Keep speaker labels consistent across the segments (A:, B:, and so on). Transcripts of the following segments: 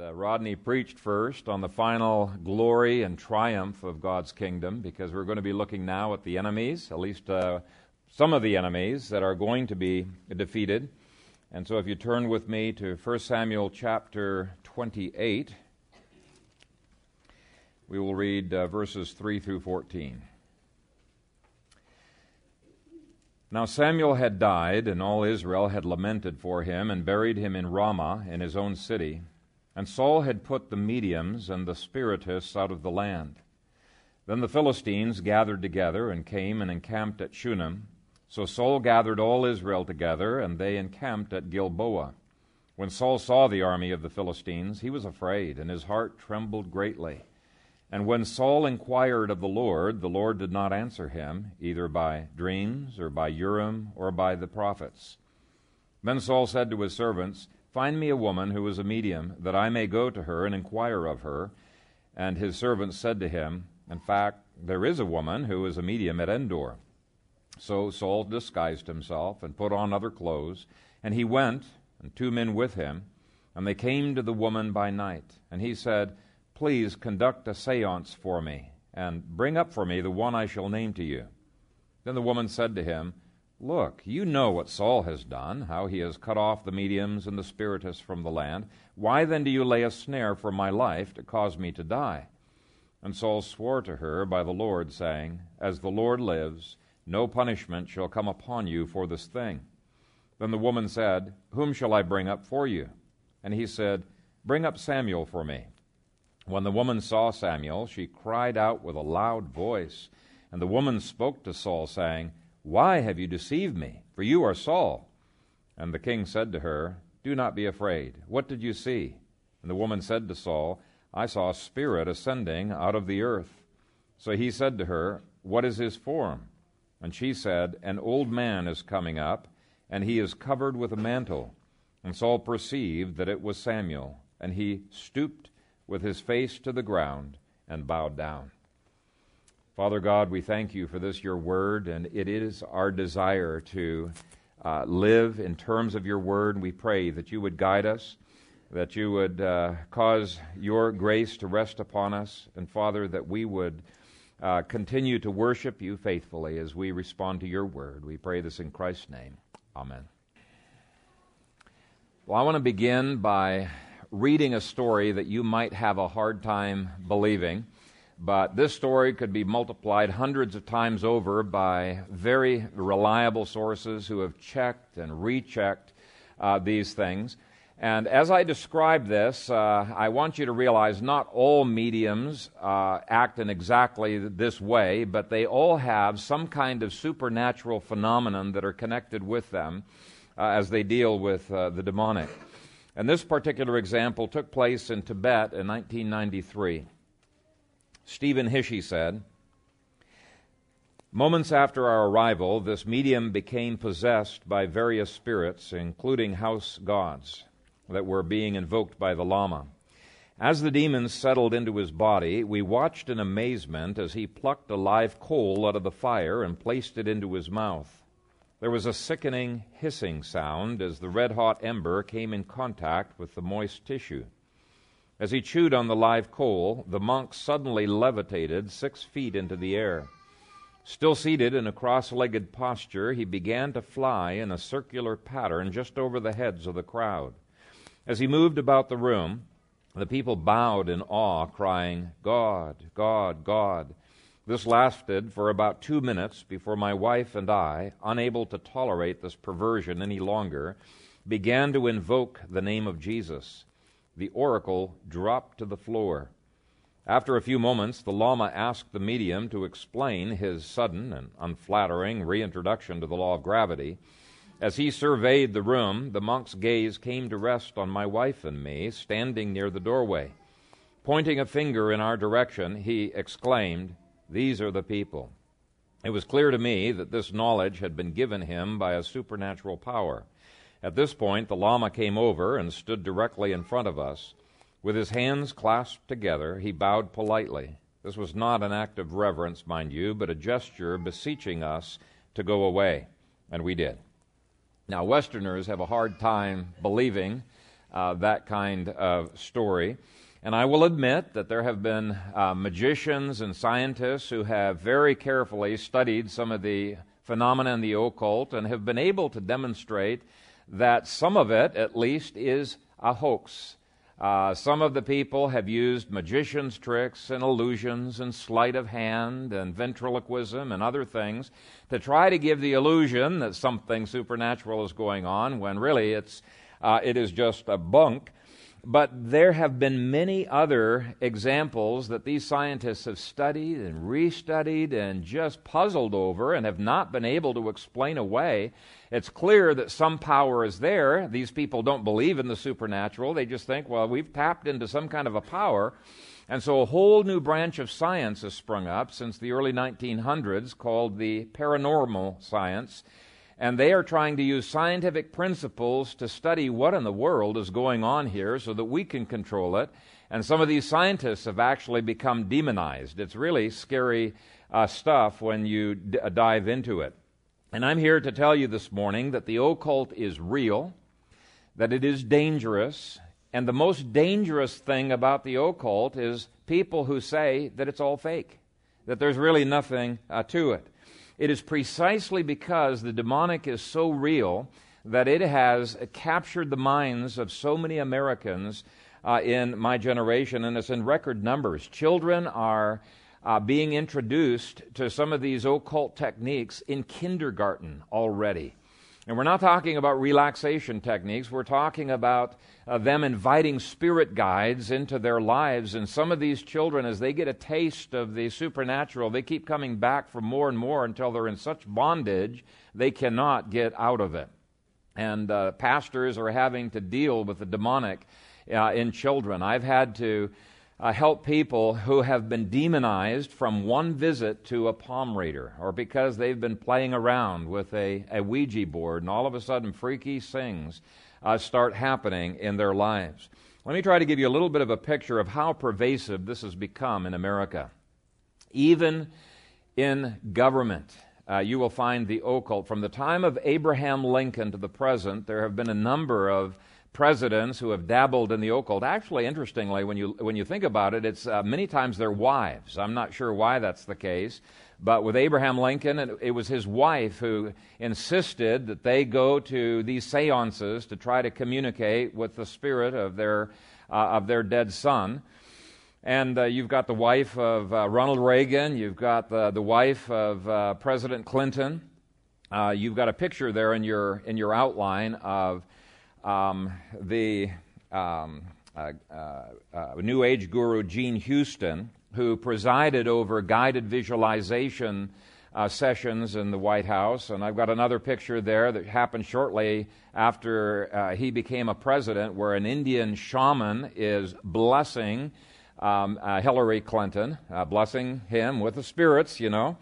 A: Uh, Rodney preached first on the final glory and triumph of God's kingdom because we're going to be looking now at the enemies, at least uh, some of the enemies that are going to be defeated. And so if you turn with me to 1 Samuel chapter 28, we will read uh, verses 3 through 14. Now Samuel had died, and all Israel had lamented for him, and buried him in Ramah in his own city. And Saul had put the mediums and the spiritists out of the land. Then the Philistines gathered together and came and encamped at Shunem. So Saul gathered all Israel together, and they encamped at Gilboa. When Saul saw the army of the Philistines, he was afraid, and his heart trembled greatly. And when Saul inquired of the Lord, the Lord did not answer him, either by dreams, or by Urim, or by the prophets. Then Saul said to his servants, Find me a woman who is a medium, that I may go to her and inquire of her. And his servants said to him, In fact, there is a woman who is a medium at Endor. So Saul disguised himself and put on other clothes, and he went, and two men with him, and they came to the woman by night. And he said, Please conduct a seance for me, and bring up for me the one I shall name to you. Then the woman said to him, Look, you know what Saul has done, how he has cut off the mediums and the spiritists from the land. Why then do you lay a snare for my life to cause me to die? And Saul swore to her by the Lord, saying, As the Lord lives, no punishment shall come upon you for this thing. Then the woman said, Whom shall I bring up for you? And he said, Bring up Samuel for me. When the woman saw Samuel, she cried out with a loud voice. And the woman spoke to Saul, saying, why have you deceived me? For you are Saul. And the king said to her, Do not be afraid. What did you see? And the woman said to Saul, I saw a spirit ascending out of the earth. So he said to her, What is his form? And she said, An old man is coming up, and he is covered with a mantle. And Saul perceived that it was Samuel, and he stooped with his face to the ground and bowed down. Father God, we thank you for this, your word, and it is our desire to uh, live in terms of your word. We pray that you would guide us, that you would uh, cause your grace to rest upon us, and Father, that we would uh, continue to worship you faithfully as we respond to your word. We pray this in Christ's name. Amen. Well, I want to begin by reading a story that you might have a hard time believing. But this story could be multiplied hundreds of times over by very reliable sources who have checked and rechecked uh, these things. And as I describe this, uh, I want you to realize not all mediums uh, act in exactly this way, but they all have some kind of supernatural phenomenon that are connected with them uh, as they deal with uh, the demonic. And this particular example took place in Tibet in 1993. Stephen Hishy said, Moments after our arrival, this medium became possessed by various spirits, including house gods, that were being invoked by the Lama. As the demons settled into his body, we watched in amazement as he plucked a live coal out of the fire and placed it into his mouth. There was a sickening hissing sound as the red hot ember came in contact with the moist tissue. As he chewed on the live coal, the monk suddenly levitated six feet into the air. Still seated in a cross legged posture, he began to fly in a circular pattern just over the heads of the crowd. As he moved about the room, the people bowed in awe, crying, God, God, God. This lasted for about two minutes before my wife and I, unable to tolerate this perversion any longer, began to invoke the name of Jesus the oracle dropped to the floor. After a few moments, the Lama asked the medium to explain his sudden and unflattering reintroduction to the law of gravity. As he surveyed the room, the monk's gaze came to rest on my wife and me, standing near the doorway. Pointing a finger in our direction, he exclaimed, These are the people. It was clear to me that this knowledge had been given him by a supernatural power. At this point, the Lama came over and stood directly in front of us. With his hands clasped together, he bowed politely. This was not an act of reverence, mind you, but a gesture beseeching us to go away. And we did. Now, Westerners have a hard time believing uh, that kind of story. And I will admit that there have been uh, magicians and scientists who have very carefully studied some of the phenomena in the occult and have been able to demonstrate that some of it, at least, is a hoax. Uh, some of the people have used magician's tricks and illusions and sleight of hand and ventriloquism and other things to try to give the illusion that something supernatural is going on when really it's, uh, it is just a bunk. But there have been many other examples that these scientists have studied and restudied and just puzzled over and have not been able to explain away. It's clear that some power is there. These people don't believe in the supernatural. They just think, well, we've tapped into some kind of a power. And so a whole new branch of science has sprung up since the early 1900s called the paranormal science and they are trying to use scientific principles to study what in the world is going on here so that we can control it. And some of these scientists have actually become demonized. It's really scary uh, stuff when you d- uh, dive into it. And I'm here to tell you this morning that the occult is real, that it is dangerous, and the most dangerous thing about the occult is people who say that it's all fake, that there's really nothing uh, to it. It is precisely because the demonic is so real that it has captured the minds of so many Americans uh, in my generation, and it's in record numbers. Children are uh, being introduced to some of these occult techniques in kindergarten already. And we're not talking about relaxation techniques, we're talking about uh, them inviting spirit guides into their lives. And some of these children, as they get a taste of the supernatural, they keep coming back for more and more until they're in such bondage they cannot get out of it. And uh, pastors are having to deal with the demonic uh, in children. I've had to uh, help people who have been demonized from one visit to a palm reader or because they've been playing around with a, a Ouija board and all of a sudden freaky things uh, start happening in their lives. Let me try to give you a little bit of a picture of how pervasive this has become in America. Even in government, uh, you will find the occult. From the time of Abraham Lincoln to the present, there have been a number of presidents who have dabbled in the occult. Actually, interestingly, when you when you think about it, it's uh, many times their wives. I'm not sure why that's the case, but with Abraham Lincoln, it, was his wife who insisted that they go to these seances to try to communicate with the spirit of their uh, of their dead son. And uh, you've got the wife of uh, Ronald Reagan. You've got the, the wife of uh, President Clinton. Uh, you've got a picture there in your in your outline of um, the um, uh, uh, uh, New Age guru Jean Houston, who presided over guided visualization uh, sessions in the White House. And I've got another picture there that happened shortly after uh, he became a president, where an Indian shaman is blessing um, uh, Hillary Clinton, blessing him with the spirits, you know.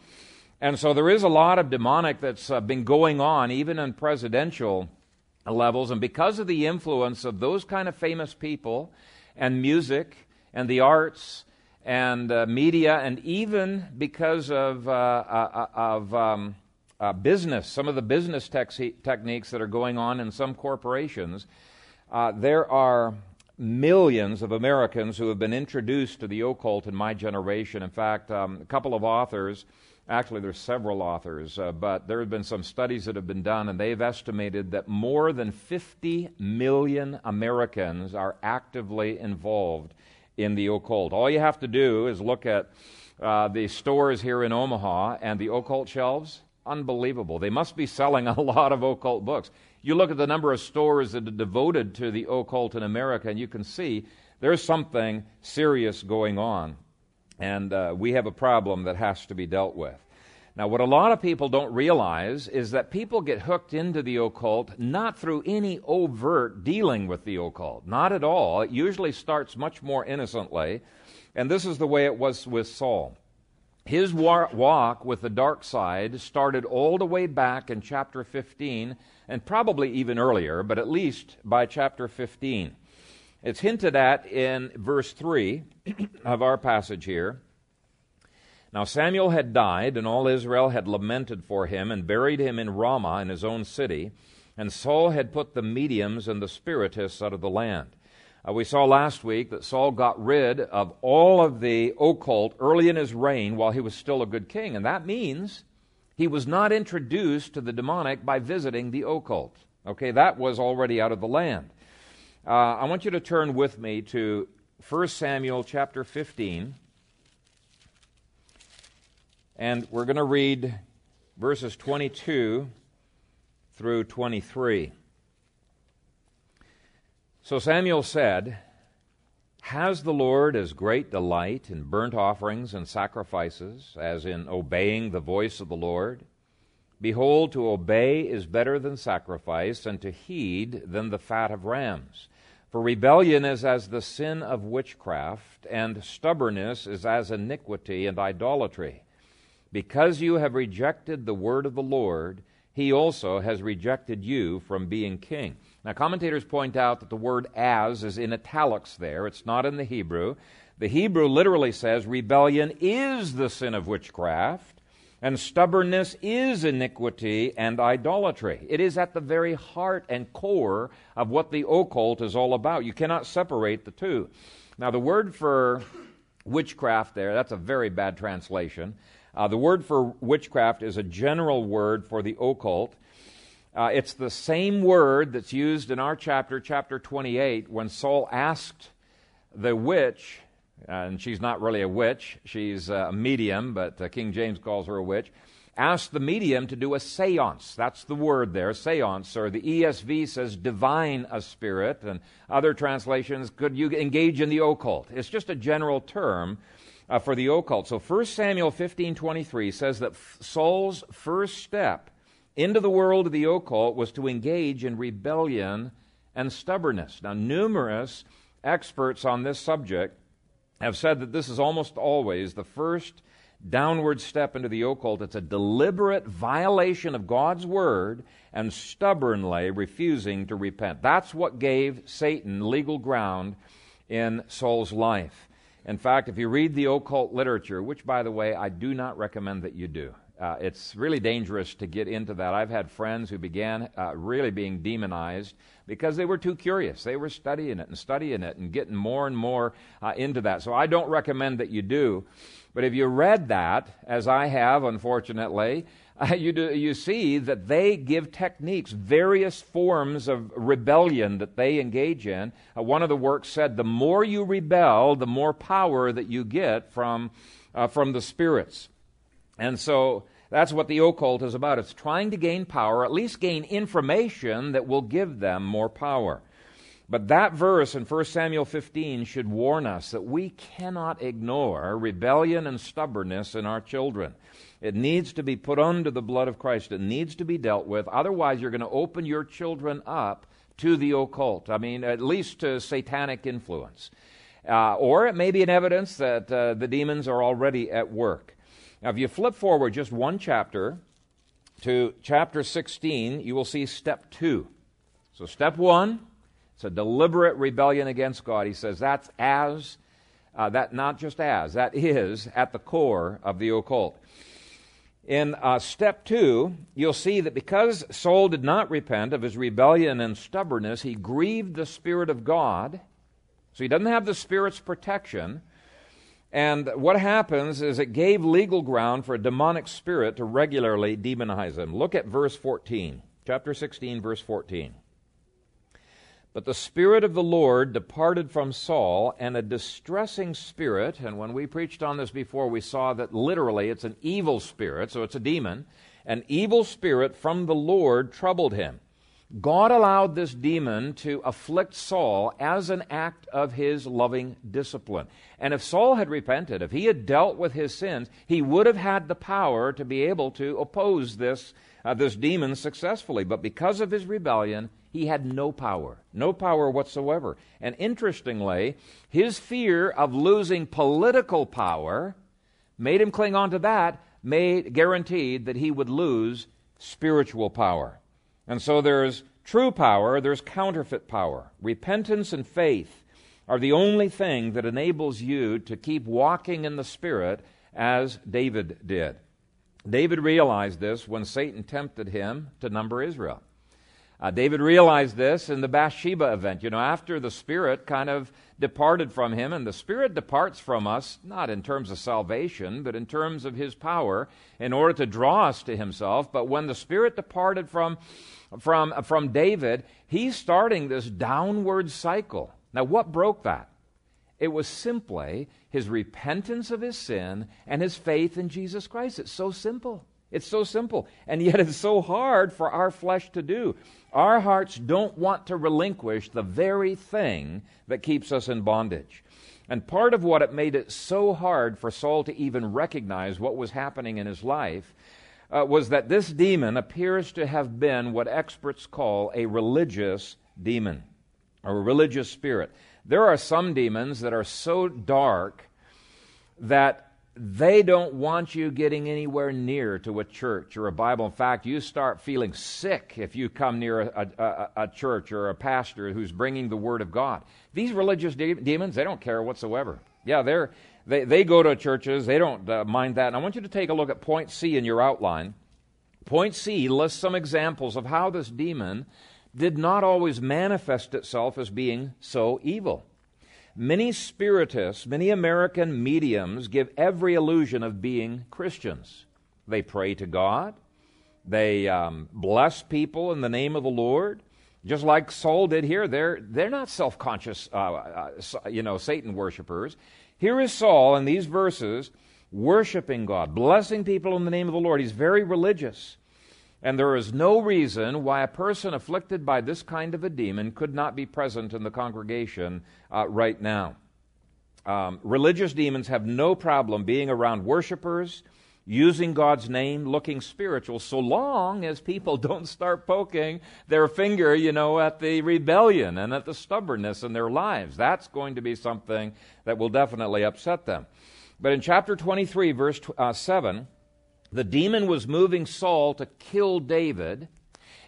A: And so there is a lot of demonic that's been going on, even in presidential levels. And because of the influence of those kind of famous people and music and the arts and uh, media, and even because of, uh, uh, of um, uh, business, some of the business techniques that are going on in some corporations, uh, there are millions of Americans who have been introduced to the occult in my generation. In fact, um, a couple of authors Actually, there's several authors, uh, but there have been some studies that have been done, and they've estimated that more than 50 million Americans are actively involved in the occult. All you have to do is look at uh, the stores here in Omaha and the occult shelves. Unbelievable. They must be selling a lot of occult books. You look at the number of stores that are devoted to the occult in America, and you can see there's something serious going on. And uh, we have a problem that has to be dealt with. Now, what a lot of people don't realize is that people get hooked into the occult not through any overt dealing with the occult. Not at all. It usually starts much more innocently. And this is the way it was with Saul. His walk with the dark side started all the way back in chapter 15, and probably even earlier, but at least by chapter 15. It's hinted at in verse 3 of our passage here. Now Samuel had died, and all Israel had lamented for him, and buried him in Ramah in his own city. And Saul had put the mediums and the spiritists out of the land. Uh, we saw last week that Saul got rid of all of the occult early in his reign while he was still a good king. And that means he was not introduced to the demonic by visiting the occult. Okay, that was already out of the land. Uh, I want you to turn with me to 1 Samuel chapter 15. And we're going to read verses 22 through 23. So Samuel said, Has the Lord as great delight in burnt offerings and sacrifices as in obeying the voice of the Lord? Behold, to obey is better than sacrifice, and to heed than the fat of rams. For rebellion is as the sin of witchcraft, and stubbornness is as iniquity and idolatry. Because you have rejected the word of the Lord, he also has rejected you from being king. Now, commentators point out that the word as is in italics there. It's not in the Hebrew. The Hebrew literally says rebellion is the sin of witchcraft, and stubbornness is iniquity and idolatry. It is at the very heart and core of what the occult is all about. You cannot separate the two. Now, the word for witchcraft there, that's a very bad translation. Uh, the word for witchcraft is a general word for the occult. Uh, it's the same word that's used in our chapter, chapter 28, when Saul asked the witch, and she's not really a witch, she's a medium, but uh, King James calls her a witch, asked the medium to do a seance. That's the word there, seance, or the ESV says divine a spirit, and other translations, could you engage in the occult? It's just a general term uh, for the occult. So 1 Samuel 15:23 says that Saul's first step into the world of the occult was to engage in rebellion and stubbornness. Now, numerous experts on this subject have said that this is almost always the first downward step into the occult. It's a deliberate violation of God's word and stubbornly refusing to repent. That's what gave Satan legal ground in Saul's life. In fact, if you read the occult literature, which, by the way, I do not recommend that you do, uh, it's really dangerous to get into that. I've had friends who began uh, really being demonized because they were too curious. They were studying it and studying it and getting more and more uh, into that. So I don't recommend that you do. But if you read that, as I have, unfortunately, you, do, you see that they give techniques, various forms of rebellion that they engage in. Uh, one of the works said, the more you rebel, the more power that you get from, uh, from the spirits. And so that's what the occult is about. It's trying to gain power, at least gain information that will give them more power. But that verse in 1 Samuel 15 should warn us that we cannot ignore rebellion and stubbornness in our children. It needs to be put under the blood of Christ. It needs to be dealt with. Otherwise, you're going to open your children up to the occult. I mean, at least to satanic influence. Uh, or it may be an evidence that uh, the demons are already at work. Now, if you flip forward just one chapter to chapter 16, you will see step two. So, step one, it's a deliberate rebellion against God. He says that's as, uh, that not just as, that is at the core of the occult. In uh, step two, you'll see that because Saul did not repent of his rebellion and stubbornness, he grieved the Spirit of God. So he doesn't have the Spirit's protection. And what happens is it gave legal ground for a demonic spirit to regularly demonize him. Look at verse 14, chapter 16, verse 14. But the Spirit of the Lord departed from Saul, and a distressing spirit, and when we preached on this before, we saw that literally it's an evil spirit, so it's a demon. An evil spirit from the Lord troubled him. God allowed this demon to afflict Saul as an act of his loving discipline. And if Saul had repented, if he had dealt with his sins, he would have had the power to be able to oppose this, uh, this demon successfully. But because of his rebellion, he had no power, no power whatsoever. And interestingly, his fear of losing political power made him cling on to that, made guaranteed that he would lose spiritual power. And so there's true power, there's counterfeit power. Repentance and faith are the only thing that enables you to keep walking in the Spirit as David did. David realized this when Satan tempted him to number Israel. Uh, David realized this in the Bathsheba event. You know, after the Spirit kind of departed from him, and the Spirit departs from us, not in terms of salvation, but in terms of his power, in order to draw us to himself. But when the Spirit departed from, from, from David, he's starting this downward cycle. Now, what broke that? It was simply his repentance of his sin and his faith in Jesus Christ. It's so simple. It's so simple. And yet it's so hard for our flesh to do. Our hearts don't want to relinquish the very thing that keeps us in bondage. And part of what it made it so hard for Saul to even recognize what was happening in his life uh, was that this demon appears to have been what experts call a religious demon, a religious spirit. There are some demons that are so dark that they don't want you getting anywhere near to a church or a Bible. In fact, you start feeling sick if you come near a, a, a church or a pastor who's bringing the Word of God. These religious de- demons, they don't care whatsoever. Yeah, they're, they, they go to churches, they don't uh, mind that. And I want you to take a look at point C in your outline. Point C lists some examples of how this demon did not always manifest itself as being so evil. Many spiritists, many American mediums give every illusion of being Christians. They pray to God, they um, bless people in the name of the Lord, just like Saul did here. They're, they're not self conscious, uh, uh, you know, Satan worshippers. Here is Saul in these verses worshiping God, blessing people in the name of the Lord. He's very religious. And there is no reason why a person afflicted by this kind of a demon could not be present in the congregation uh, right now. Um, religious demons have no problem being around worshipers, using God's name, looking spiritual, so long as people don't start poking their finger, you know, at the rebellion and at the stubbornness in their lives. That's going to be something that will definitely upset them. But in chapter 23, verse uh, 7, the demon was moving Saul to kill David,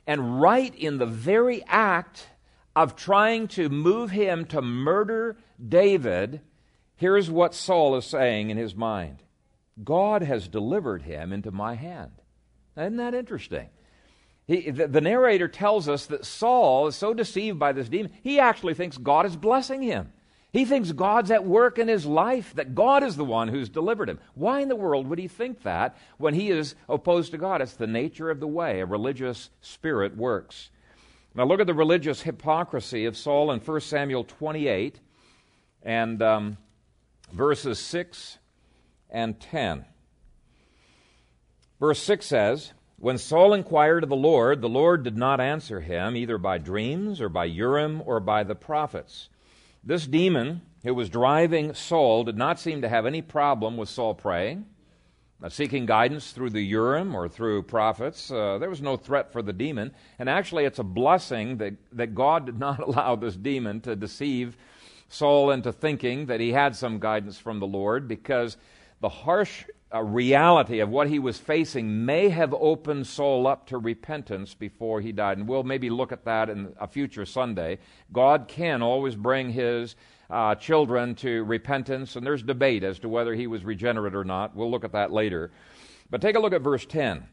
A: and right in the very act of trying to move him to murder David, here's what Saul is saying in his mind God has delivered him into my hand. Isn't that interesting? He, the, the narrator tells us that Saul is so deceived by this demon, he actually thinks God is blessing him. He thinks God's at work in his life, that God is the one who's delivered him. Why in the world would he think that when he is opposed to God? It's the nature of the way a religious spirit works. Now look at the religious hypocrisy of Saul in 1 Samuel 28 and um, verses 6 and 10. Verse 6 says, When Saul inquired of the Lord, the Lord did not answer him, either by dreams or by Urim or by the prophets. This demon who was driving Saul did not seem to have any problem with Saul praying, uh, seeking guidance through the Urim or through prophets. Uh, there was no threat for the demon. And actually, it's a blessing that, that God did not allow this demon to deceive Saul into thinking that he had some guidance from the Lord because the harsh uh, reality of what he was facing may have opened Saul up to repentance before he died. And we'll maybe look at that in a future Sunday. God can always bring his uh, children to repentance, and there's debate as to whether he was regenerate or not. We'll look at that later. But take a look at verse 10.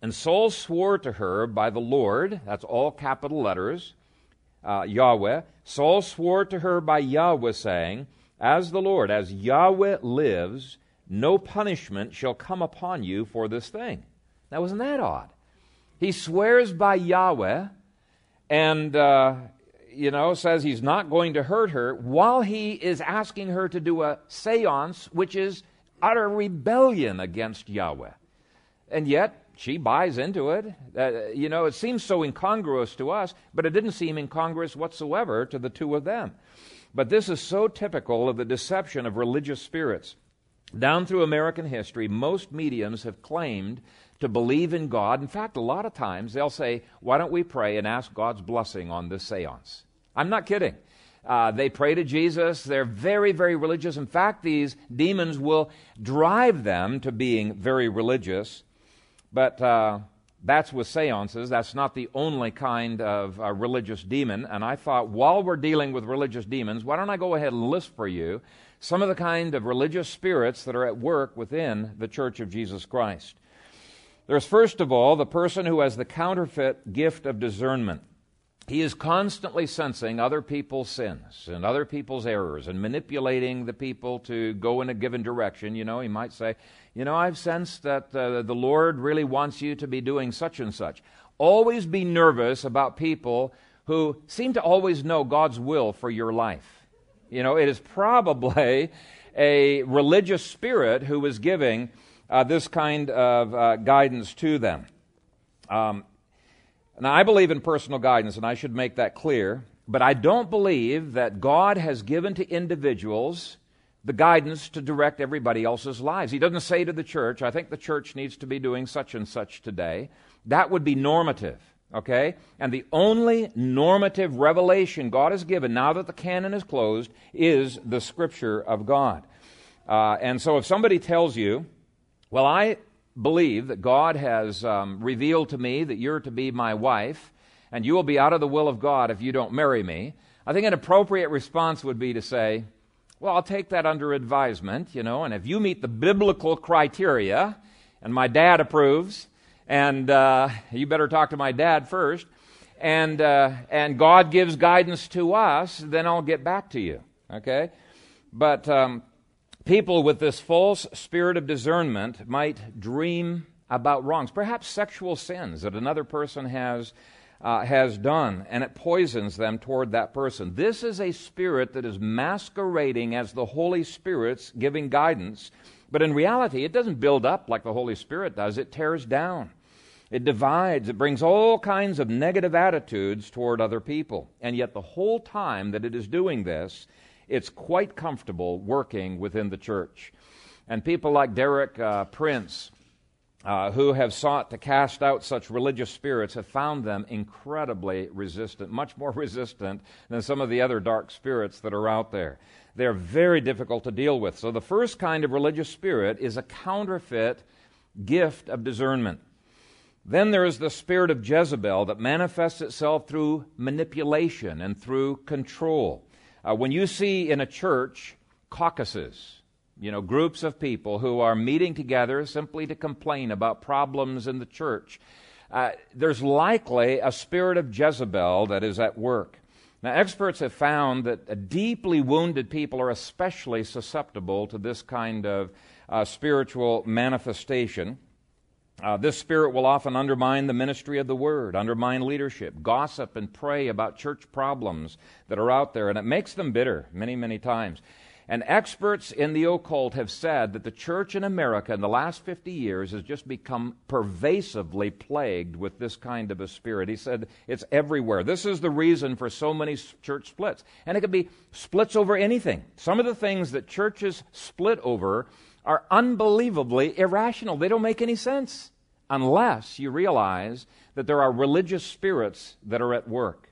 A: And Saul swore to her by the Lord, that's all capital letters, uh, Yahweh. Saul swore to her by Yahweh, saying, As the Lord, as Yahweh lives, no punishment shall come upon you for this thing. Now, wasn't that odd? He swears by Yahweh and, uh, you know, says he's not going to hurt her while he is asking her to do a seance, which is utter rebellion against Yahweh. And yet, she buys into it. Uh, you know, it seems so incongruous to us, but it didn't seem incongruous whatsoever to the two of them. But this is so typical of the deception of religious spirits. Down through American history, most mediums have claimed to believe in God. In fact, a lot of times they'll say, Why don't we pray and ask God's blessing on this seance? I'm not kidding. Uh, they pray to Jesus. They're very, very religious. In fact, these demons will drive them to being very religious. But uh, that's with seances. That's not the only kind of uh, religious demon. And I thought, while we're dealing with religious demons, why don't I go ahead and list for you some of the kind of religious spirits that are at work within the Church of Jesus Christ. There's first of all the person who has the counterfeit gift of discernment. He is constantly sensing other people's sins and other people's errors and manipulating the people to go in a given direction. You know, he might say, You know, I've sensed that uh, the Lord really wants you to be doing such and such. Always be nervous about people who seem to always know God's will for your life. You know, it is probably a religious spirit who is giving uh, this kind of uh, guidance to them. Um, now, I believe in personal guidance, and I should make that clear, but I don't believe that God has given to individuals the guidance to direct everybody else's lives. He doesn't say to the church, I think the church needs to be doing such and such today. That would be normative, okay? And the only normative revelation God has given now that the canon is closed is the Scripture of God. Uh, and so if somebody tells you, well, I believe that God has um, revealed to me that you're to be my wife, and you will be out of the will of God if you don't marry me, I think an appropriate response would be to say, Well, I'll take that under advisement, you know, and if you meet the biblical criteria, and my dad approves, and uh, you better talk to my dad first, and, uh, and God gives guidance to us, then I'll get back to you, okay? But um, People with this false spirit of discernment might dream about wrongs, perhaps sexual sins that another person has, uh, has done, and it poisons them toward that person. This is a spirit that is masquerading as the Holy Spirit's giving guidance, but in reality, it doesn't build up like the Holy Spirit does, it tears down. It divides. It brings all kinds of negative attitudes toward other people. And yet, the whole time that it is doing this, it's quite comfortable working within the church. And people like Derek uh, Prince, uh, who have sought to cast out such religious spirits, have found them incredibly resistant, much more resistant than some of the other dark spirits that are out there. They're very difficult to deal with. So, the first kind of religious spirit is a counterfeit gift of discernment. Then there is the spirit of Jezebel that manifests itself through manipulation and through control. Uh, when you see in a church caucuses, you know, groups of people who are meeting together simply to complain about problems in the church, uh, there's likely a spirit of Jezebel that is at work. Now, experts have found that deeply wounded people are especially susceptible to this kind of uh, spiritual manifestation. Uh, this spirit will often undermine the ministry of the word, undermine leadership, gossip, and pray about church problems that are out there, and it makes them bitter many, many times. And experts in the occult have said that the church in America in the last 50 years has just become pervasively plagued with this kind of a spirit. He said it's everywhere. This is the reason for so many church splits. And it could be splits over anything. Some of the things that churches split over are unbelievably irrational. They don't make any sense unless you realize that there are religious spirits that are at work.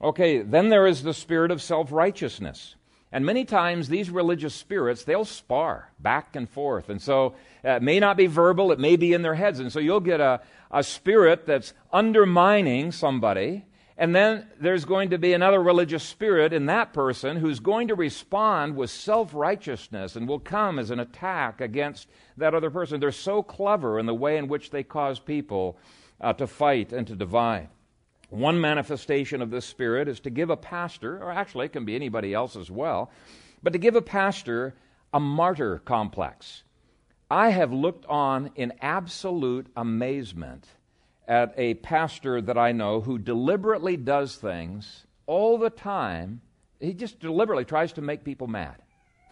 A: Okay, then there is the spirit of self righteousness. And many times these religious spirits, they'll spar back and forth. And so uh, it may not be verbal, it may be in their heads. And so you'll get a, a spirit that's undermining somebody and then there's going to be another religious spirit in that person who's going to respond with self righteousness and will come as an attack against that other person. They're so clever in the way in which they cause people uh, to fight and to divide. One manifestation of this spirit is to give a pastor, or actually it can be anybody else as well, but to give a pastor a martyr complex. I have looked on in absolute amazement at a pastor that I know who deliberately does things all the time. He just deliberately tries to make people mad.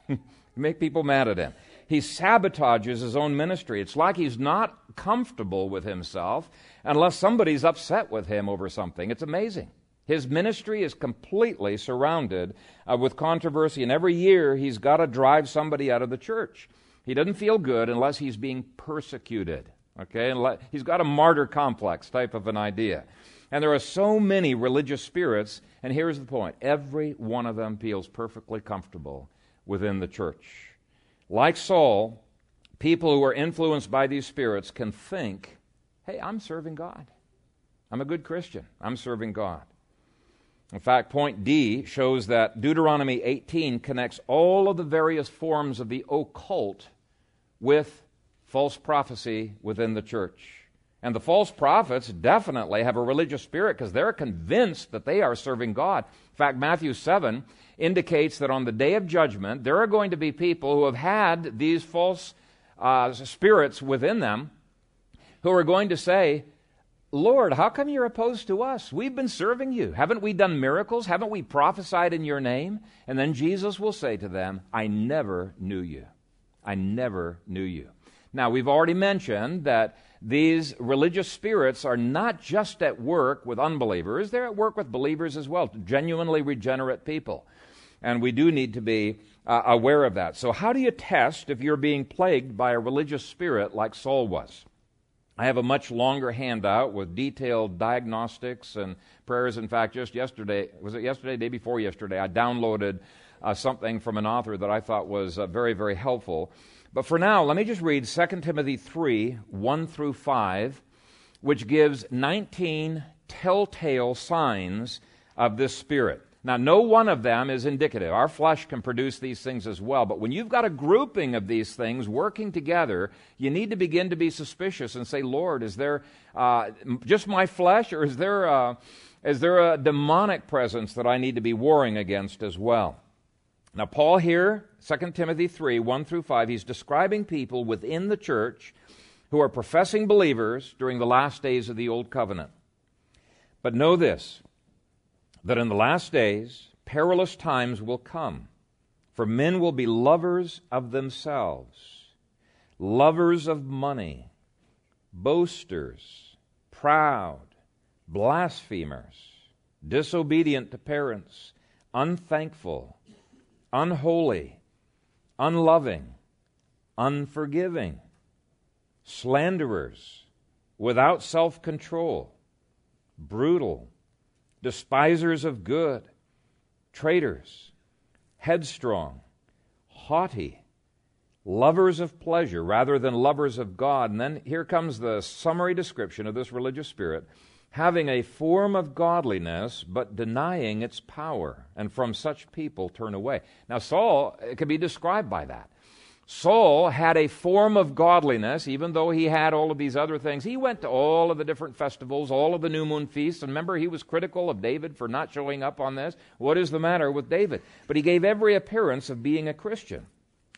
A: make people mad at him. He sabotages his own ministry. It's like he's not comfortable with himself unless somebody's upset with him over something. It's amazing. His ministry is completely surrounded uh, with controversy, and every year he's got to drive somebody out of the church. He doesn't feel good unless he's being persecuted. Okay, he's got a martyr complex type of an idea. And there are so many religious spirits, and here's the point every one of them feels perfectly comfortable within the church. Like Saul, people who are influenced by these spirits can think, hey, I'm serving God. I'm a good Christian. I'm serving God. In fact, point D shows that Deuteronomy 18 connects all of the various forms of the occult with false prophecy within the church. And the false prophets definitely have a religious spirit because they're convinced that they are serving God. In fact, Matthew 7 indicates that on the day of judgment, there are going to be people who have had these false uh, spirits within them who are going to say, Lord, how come you're opposed to us? We've been serving you. Haven't we done miracles? Haven't we prophesied in your name? And then Jesus will say to them, I never knew you. I never knew you. Now, we've already mentioned that these religious spirits are not just at work with unbelievers, they're at work with believers as well, genuinely regenerate people. And we do need to be uh, aware of that. So, how do you test if you're being plagued by a religious spirit like Saul was? I have a much longer handout with detailed diagnostics and prayers. In fact, just yesterday, was it yesterday, day before yesterday, I downloaded uh, something from an author that I thought was uh, very, very helpful. But for now, let me just read 2 Timothy 3 1 through 5, which gives 19 telltale signs of this Spirit. Now, no one of them is indicative. Our flesh can produce these things as well. But when you've got a grouping of these things working together, you need to begin to be suspicious and say, Lord, is there uh, just my flesh, or is there, a, is there a demonic presence that I need to be warring against as well? Now, Paul here, 2 Timothy 3 1 through 5, he's describing people within the church who are professing believers during the last days of the Old Covenant. But know this that in the last days, perilous times will come, for men will be lovers of themselves, lovers of money, boasters, proud, blasphemers, disobedient to parents, unthankful unholy, unloving, unforgiving, slanderers, without self control, brutal, despisers of good, traitors, headstrong, haughty, lovers of pleasure rather than lovers of God. And then here comes the summary description of this religious spirit having a form of godliness, but denying its power, and from such people turn away. Now, Saul can be described by that. Saul had a form of godliness, even though he had all of these other things. He went to all of the different festivals, all of the new moon feasts, and remember, he was critical of David for not showing up on this. What is the matter with David? But he gave every appearance of being a Christian.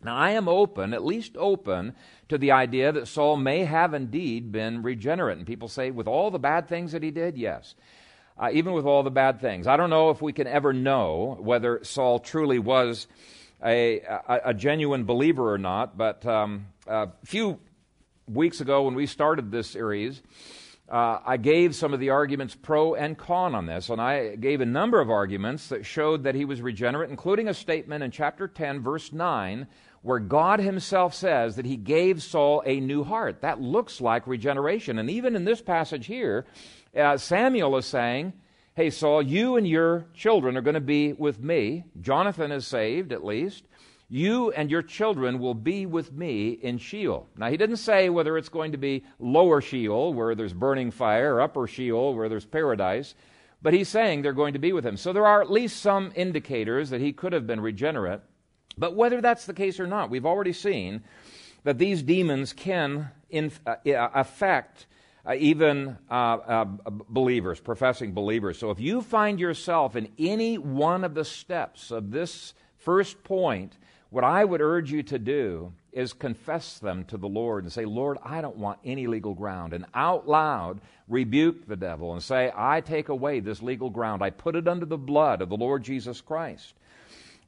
A: Now, I am open, at least open, to the idea that Saul may have indeed been regenerate. And people say, with all the bad things that he did, yes. Uh, even with all the bad things. I don't know if we can ever know whether Saul truly was a, a, a genuine believer or not, but um, a few weeks ago when we started this series, uh, I gave some of the arguments pro and con on this, and I gave a number of arguments that showed that he was regenerate, including a statement in chapter 10, verse 9, where God Himself says that He gave Saul a new heart. That looks like regeneration. And even in this passage here, uh, Samuel is saying, Hey, Saul, you and your children are going to be with me. Jonathan is saved, at least. You and your children will be with me in Sheol. Now, he didn't say whether it's going to be lower Sheol, where there's burning fire, or upper Sheol, where there's paradise, but he's saying they're going to be with him. So there are at least some indicators that he could have been regenerate. But whether that's the case or not, we've already seen that these demons can inf- uh, affect uh, even uh, uh, believers, professing believers. So if you find yourself in any one of the steps of this first point, what I would urge you to do is confess them to the Lord and say, Lord, I don't want any legal ground. And out loud rebuke the devil and say, I take away this legal ground. I put it under the blood of the Lord Jesus Christ.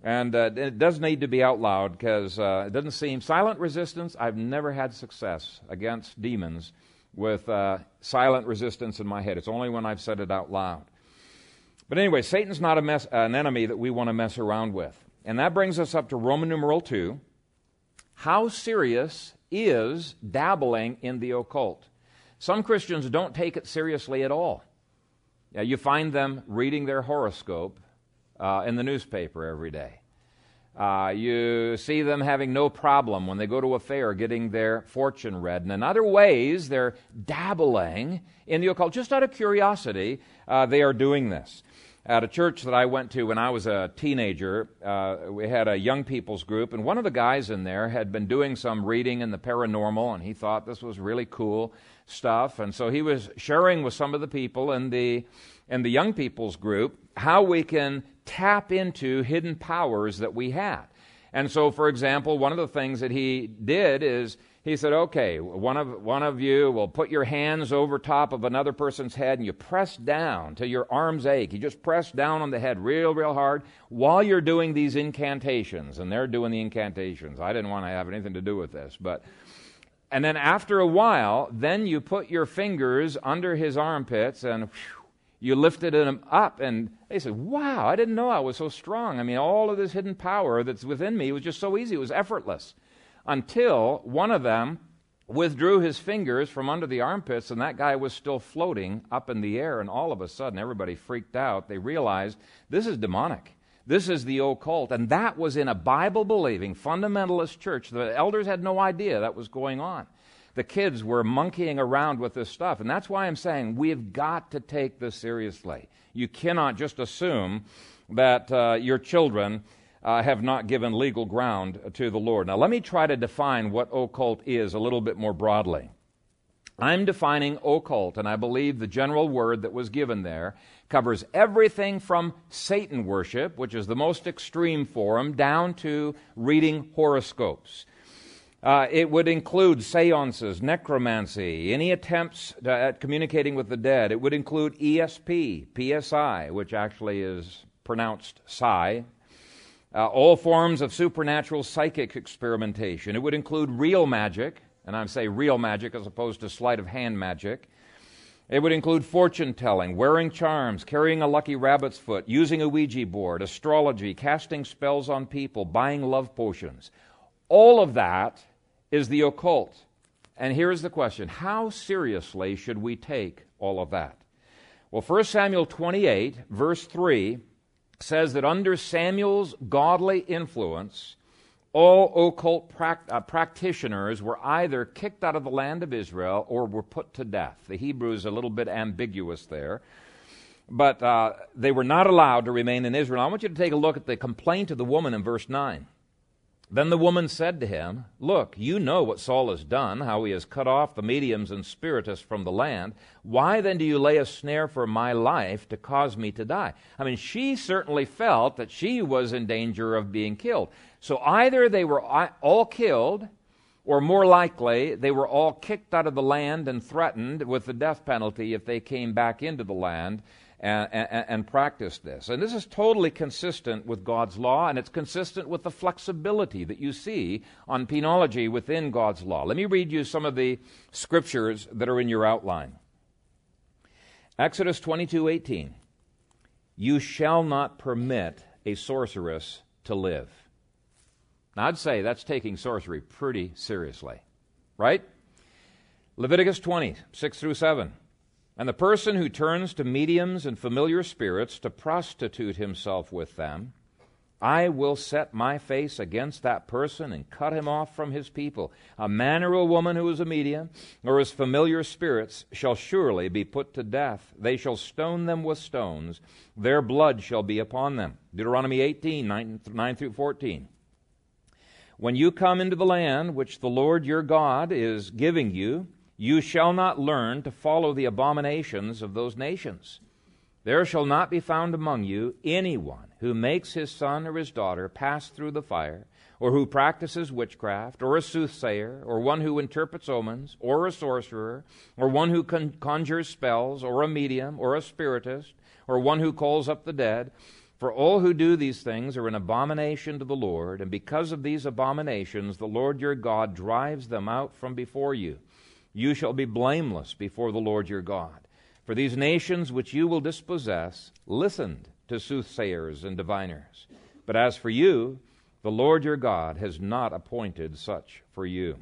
A: And uh, it does need to be out loud because uh, it doesn't seem silent resistance. I've never had success against demons with uh, silent resistance in my head. It's only when I've said it out loud. But anyway, Satan's not a mess, an enemy that we want to mess around with. And that brings us up to Roman numeral 2. How serious is dabbling in the occult? Some Christians don't take it seriously at all. You find them reading their horoscope uh, in the newspaper every day. Uh, you see them having no problem when they go to a fair getting their fortune read. And in other ways, they're dabbling in the occult. Just out of curiosity, uh, they are doing this. at a church that I went to when I was a teenager. Uh, we had a young people's group, and one of the guys in there had been doing some reading in the paranormal, and he thought this was really cool stuff. And so he was sharing with some of the people in the in the young people's group how we can tap into hidden powers that we had. And so, for example, one of the things that he did is he said, okay, one of, one of you will put your hands over top of another person's head and you press down till your arms ache. You just press down on the head real, real hard while you're doing these incantations. And they're doing the incantations. I didn't want to have anything to do with this. But, and then after a while, then you put your fingers under his armpits and whew, you lifted him up. And they said, wow, I didn't know I was so strong. I mean, all of this hidden power that's within me was just so easy. It was effortless until one of them withdrew his fingers from under the armpits, and that guy was still floating up in the air. And all of a sudden, everybody freaked out. They realized this is demonic. This is the occult. And that was in a Bible believing fundamentalist church. The elders had no idea that was going on. The kids were monkeying around with this stuff. And that's why I'm saying we've got to take this seriously. You cannot just assume that uh, your children uh, have not given legal ground to the Lord. Now, let me try to define what occult is a little bit more broadly. I'm defining occult, and I believe the general word that was given there covers everything from Satan worship, which is the most extreme form, down to reading horoscopes. Uh, it would include seances, necromancy, any attempts to, at communicating with the dead. It would include ESP, PSI, which actually is pronounced psi, uh, all forms of supernatural psychic experimentation. It would include real magic, and I'm saying real magic as opposed to sleight of hand magic. It would include fortune telling, wearing charms, carrying a lucky rabbit's foot, using a Ouija board, astrology, casting spells on people, buying love potions. All of that is the occult. And here's the question How seriously should we take all of that? Well, 1 Samuel 28, verse 3 says that under Samuel's godly influence, all occult uh, practitioners were either kicked out of the land of Israel or were put to death. The Hebrew is a little bit ambiguous there. But uh, they were not allowed to remain in Israel. I want you to take a look at the complaint of the woman in verse 9. Then the woman said to him, Look, you know what Saul has done, how he has cut off the mediums and spiritists from the land. Why then do you lay a snare for my life to cause me to die? I mean, she certainly felt that she was in danger of being killed. So either they were all killed, or more likely, they were all kicked out of the land and threatened with the death penalty if they came back into the land and, and, and practice this. And this is totally consistent with God's law, and it's consistent with the flexibility that you see on penology within God's law. Let me read you some of the scriptures that are in your outline. Exodus 22:18 You shall not permit a sorceress to live. Now I'd say that's taking sorcery pretty seriously. Right? Leviticus 20, 6 through 7. And the person who turns to mediums and familiar spirits to prostitute himself with them, I will set my face against that person and cut him off from his people. A man or a woman who is a medium or is familiar spirits shall surely be put to death. They shall stone them with stones. Their blood shall be upon them. Deuteronomy 18, 9, 9 through 14. When you come into the land which the Lord your God is giving you, you shall not learn to follow the abominations of those nations. There shall not be found among you anyone who makes his son or his daughter pass through the fire, or who practices witchcraft, or a soothsayer, or one who interprets omens, or a sorcerer, or one who con- conjures spells, or a medium, or a spiritist, or one who calls up the dead. For all who do these things are an abomination to the Lord, and because of these abominations the Lord your God drives them out from before you. You shall be blameless before the Lord your God. For these nations which you will dispossess listened to soothsayers and diviners. But as for you, the Lord your God has not appointed such for you.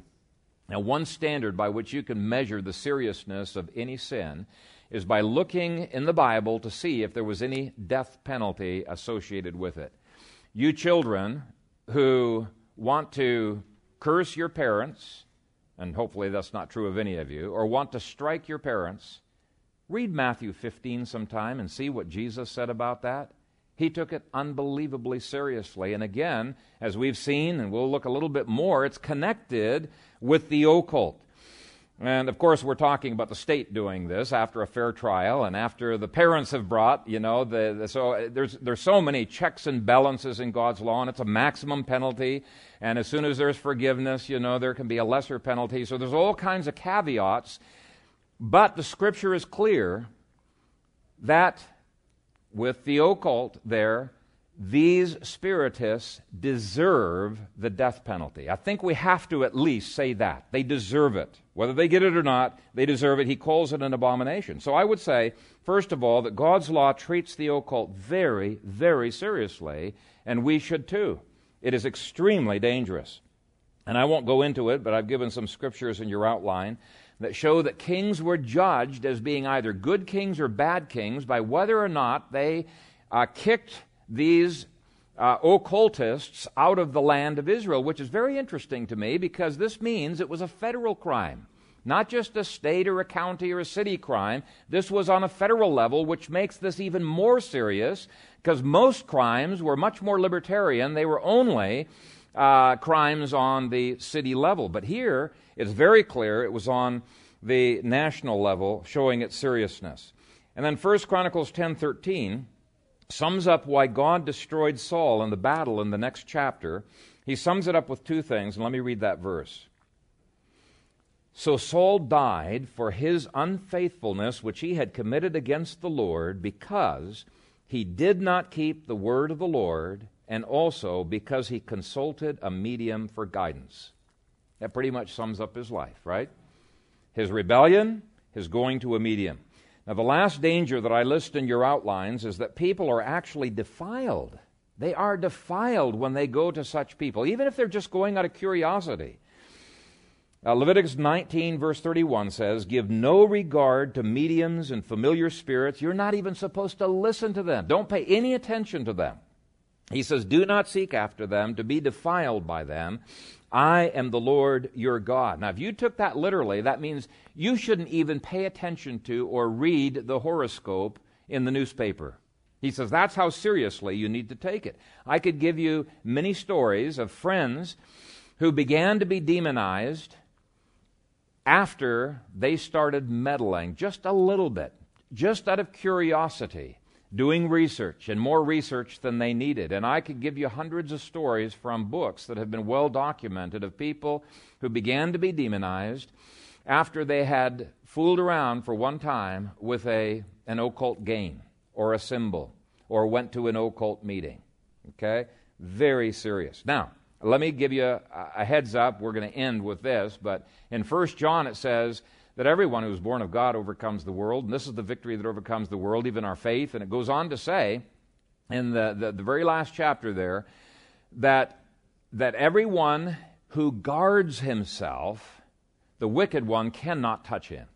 A: Now, one standard by which you can measure the seriousness of any sin is by looking in the Bible to see if there was any death penalty associated with it. You children who want to curse your parents, and hopefully that's not true of any of you, or want to strike your parents, Read Matthew 15 sometime and see what Jesus said about that. He took it unbelievably seriously. And again, as we've seen, and we'll look a little bit more, it's connected with the occult. And of course, we're talking about the state doing this after a fair trial and after the parents have brought, you know, the, the, so uh, there's, there's so many checks and balances in God's law, and it's a maximum penalty. And as soon as there's forgiveness, you know, there can be a lesser penalty. So there's all kinds of caveats. But the scripture is clear that with the occult there, these spiritists deserve the death penalty. I think we have to at least say that. They deserve it. Whether they get it or not, they deserve it. He calls it an abomination. So I would say, first of all, that God's law treats the occult very, very seriously, and we should too. It is extremely dangerous. And I won't go into it, but I've given some scriptures in your outline that show that kings were judged as being either good kings or bad kings by whether or not they uh, kicked these uh, occultists out of the land of Israel, which is very interesting to me because this means it was a federal crime. Not just a state or a county or a city crime. This was on a federal level, which makes this even more serious because most crimes were much more libertarian. They were only uh, crimes on the city level. But here, it's very clear it was on the national level, showing its seriousness. And then 1 Chronicles 10:13 sums up why God destroyed Saul in the battle in the next chapter. He sums it up with two things, and let me read that verse. So Saul died for his unfaithfulness which he had committed against the Lord, because he did not keep the word of the Lord, and also because he consulted a medium for guidance. That pretty much sums up his life, right? His rebellion, his going to a medium. Now, the last danger that I list in your outlines is that people are actually defiled. They are defiled when they go to such people, even if they're just going out of curiosity. Uh, Leviticus 19, verse 31 says, Give no regard to mediums and familiar spirits. You're not even supposed to listen to them. Don't pay any attention to them. He says, Do not seek after them to be defiled by them. I am the Lord your God. Now, if you took that literally, that means you shouldn't even pay attention to or read the horoscope in the newspaper. He says that's how seriously you need to take it. I could give you many stories of friends who began to be demonized after they started meddling just a little bit, just out of curiosity doing research and more research than they needed. And I could give you hundreds of stories from books that have been well documented of people who began to be demonized after they had fooled around for one time with a, an occult game or a symbol or went to an occult meeting. Okay? Very serious. Now, let me give you a, heads up. We're going to end with this, but in 1 John it says, that everyone who is born of God overcomes the world, and this is the victory that overcomes the world, even our faith. And it goes on to say in the, the, the very last chapter there that, that everyone who guards himself, the wicked one cannot touch him.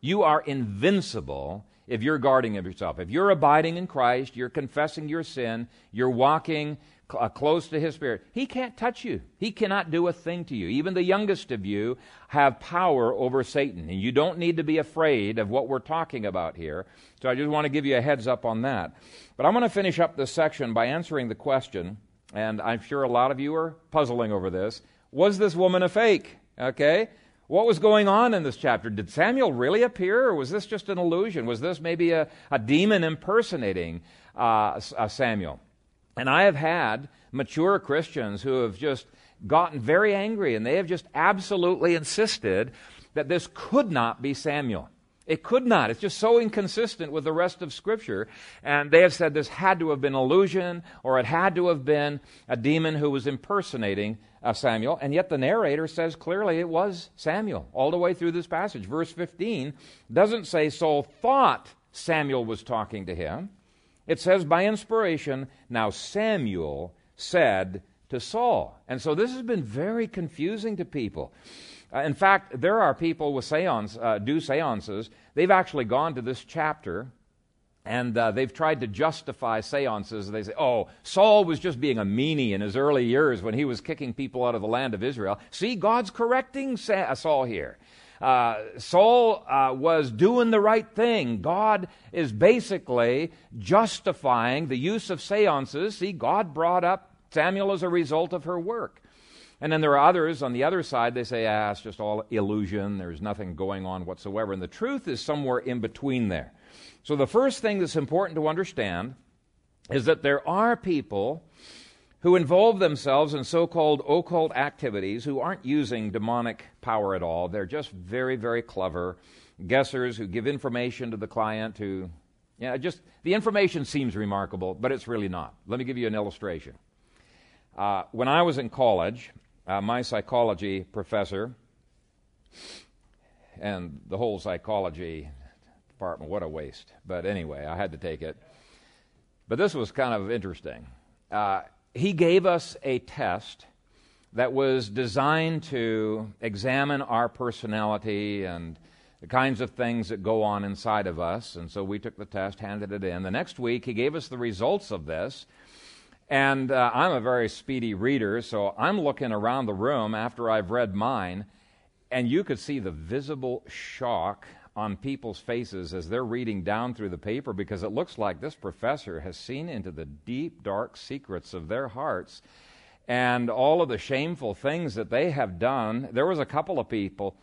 A: You are invincible if you're guarding of yourself. If you're abiding in Christ, you're confessing your sin, you're walking uh, close to his spirit. He can't touch you. He cannot do a thing to you. Even the youngest of you have power over satan and you don't need to be afraid of what we're talking about here. So i just want to give you a heads up on that. But i'm going to finish up this section by answering the question and i'm sure a lot of you are puzzling over this. Was this woman a fake? Okay? What was going on in this chapter? Did Samuel really appear, or was this just an illusion? Was this maybe a, a demon impersonating uh, uh Samuel? And I have had mature Christians who have just gotten very angry and they have just absolutely insisted that this could not be Samuel. It could not. It's just so inconsistent with the rest of Scripture. And they have said this had to have been illusion or it had to have been a demon who was impersonating uh, Samuel. And yet the narrator says clearly it was Samuel all the way through this passage. Verse 15 doesn't say Saul thought Samuel was talking to him. It says by inspiration, now Samuel said to Saul. And so this has been very confusing to people. Uh, in fact, there are people with seance, uh, do seances. They've actually gone to this chapter and uh, they've tried to justify seances. They say, oh, Saul was just being a meanie in his early years when he was kicking people out of the land of Israel. See, God's correcting Sa- Saul here. Uh, Saul uh, was doing the right thing. God is basically justifying the use of seances. See, God brought up Samuel as a result of her work. And then there are others on the other side, they say, ah, it's just all illusion. There's nothing going on whatsoever. And the truth is somewhere in between there. So the first thing that's important to understand is that there are people who involve themselves in so called occult activities who aren't using demonic power at all. They're just very, very clever guessers who give information to the client who, yeah, just the information seems remarkable, but it's really not. Let me give you an illustration. Uh, when I was in college, uh, my psychology professor and the whole psychology department, what a waste. But anyway, I had to take it. But this was kind of interesting. Uh, he gave us a test that was designed to examine our personality and the kinds of things that go on inside of us. And so we took the test, handed it in. The next week, he gave us the results of this. And uh, I'm a very speedy reader, so I'm looking around the room after I've read mine, and you could see the visible shock on people's faces as they're reading down through the paper because it looks like this professor has seen into the deep, dark secrets of their hearts and all of the shameful things that they have done. There was a couple of people,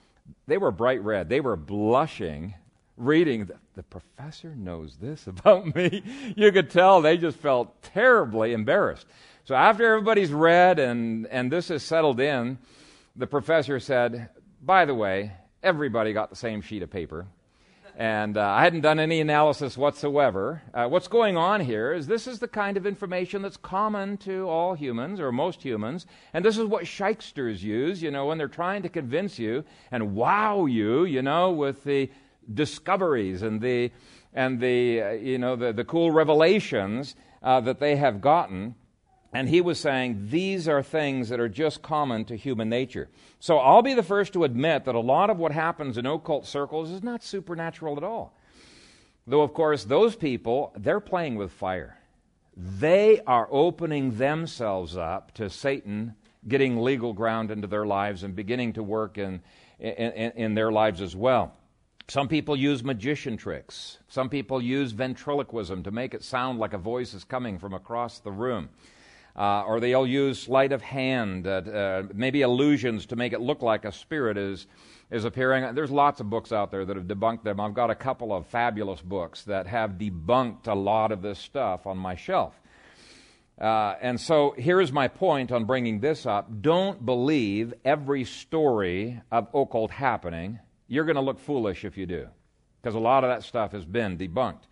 A: they were bright red, they were blushing reading, the, the professor knows this about me. You could tell they just felt terribly embarrassed. So after everybody's read and, and this is settled in, the professor said, By the way, everybody got the same sheet of paper. And uh, I hadn't done any analysis whatsoever. Uh, what's going on here is this is the kind of information that's common to all humans, or most humans. And this is what shysters use, you know, when they're trying to convince you and wow you, you know, with the discoveries and the, and the, uh, you know, the, the cool revelations uh, that they have gotten. And he was saying these are things that are just common to human nature. So I'll be the first to admit that a lot of what happens in occult circles is not supernatural at all. Though, of course, those people, they're playing with fire. They are opening themselves up to Satan getting legal ground into their lives and beginning to work in, in, in their lives as well. Some people use magician tricks. Some people use ventriloquism to make it sound like a voice is coming from across the room uh, or they'll use sleight of hand, uh, maybe illusions to make it look like a spirit is, is appearing. There's lots of books out there that have debunked them. I've got a couple of fabulous books that have debunked a lot of this stuff on my shelf. Uh, and so here's my point on bringing this up. Don't believe every story of occult happening. You're going to look foolish if you do, because a lot of that stuff has been debunked.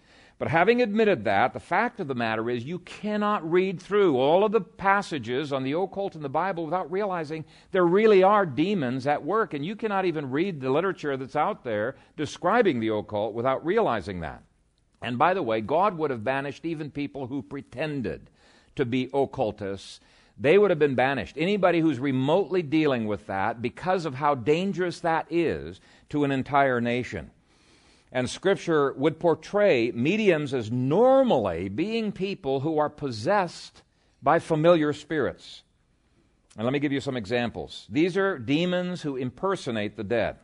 A: But having admitted that, the fact of the matter is you cannot read through all of the passages on the occult in the Bible without realizing there really are demons at work. And you cannot even read the literature that's out there describing the occult without realizing that. And by the way, God would have banished even people who pretended to be occultists. They would have been banished. Anybody who's remotely dealing with that, because of how dangerous that is to an entire nation. And Scripture would portray mediums as normally being people who are possessed by familiar spirits. And let me give you some examples. These are demons who impersonate the dead.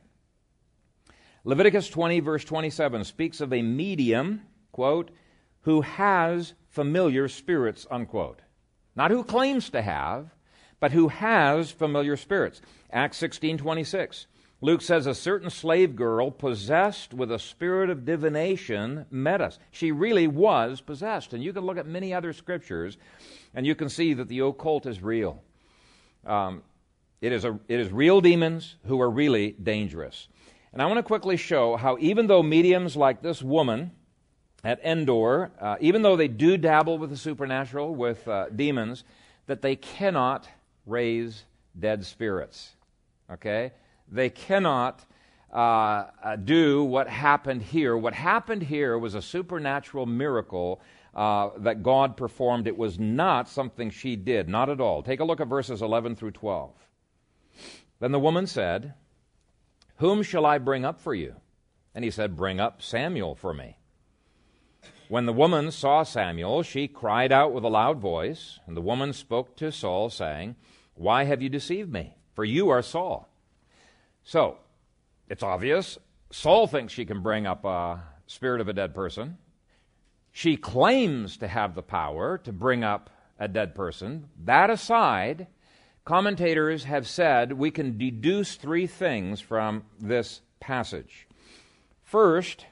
A: Leviticus 20, verse 27, speaks of a medium, quote, who has familiar spirits, unquote. Not who claims to have, but who has familiar spirits. Acts 16, 26. Luke says a certain slave girl possessed with a spirit of divination met us. She really was possessed. And you can look at many other scriptures and you can see that the occult is real. Um, it, is a, it is real demons who are really dangerous. And I want to quickly show how, even though mediums like this woman at Endor, uh, even though they do dabble with the supernatural, with uh, demons, that they cannot raise dead spirits. Okay? They cannot uh, uh, do what happened here. What happened here was a supernatural miracle uh, that God performed. It was not something she did, not at all. Take a look at verses 11 through 12. Then the woman said, Whom shall I bring up for you? And he said, Bring up Samuel for me. When the woman saw Samuel, she cried out with a loud voice, and the woman spoke to Saul, saying, Why have you deceived me? For you are Saul. So, it's obvious. Saul thinks she can bring up a spirit of a dead person. She claims to have the power to bring up a dead person. That aside, commentators have said we can deduce three things from this passage. First,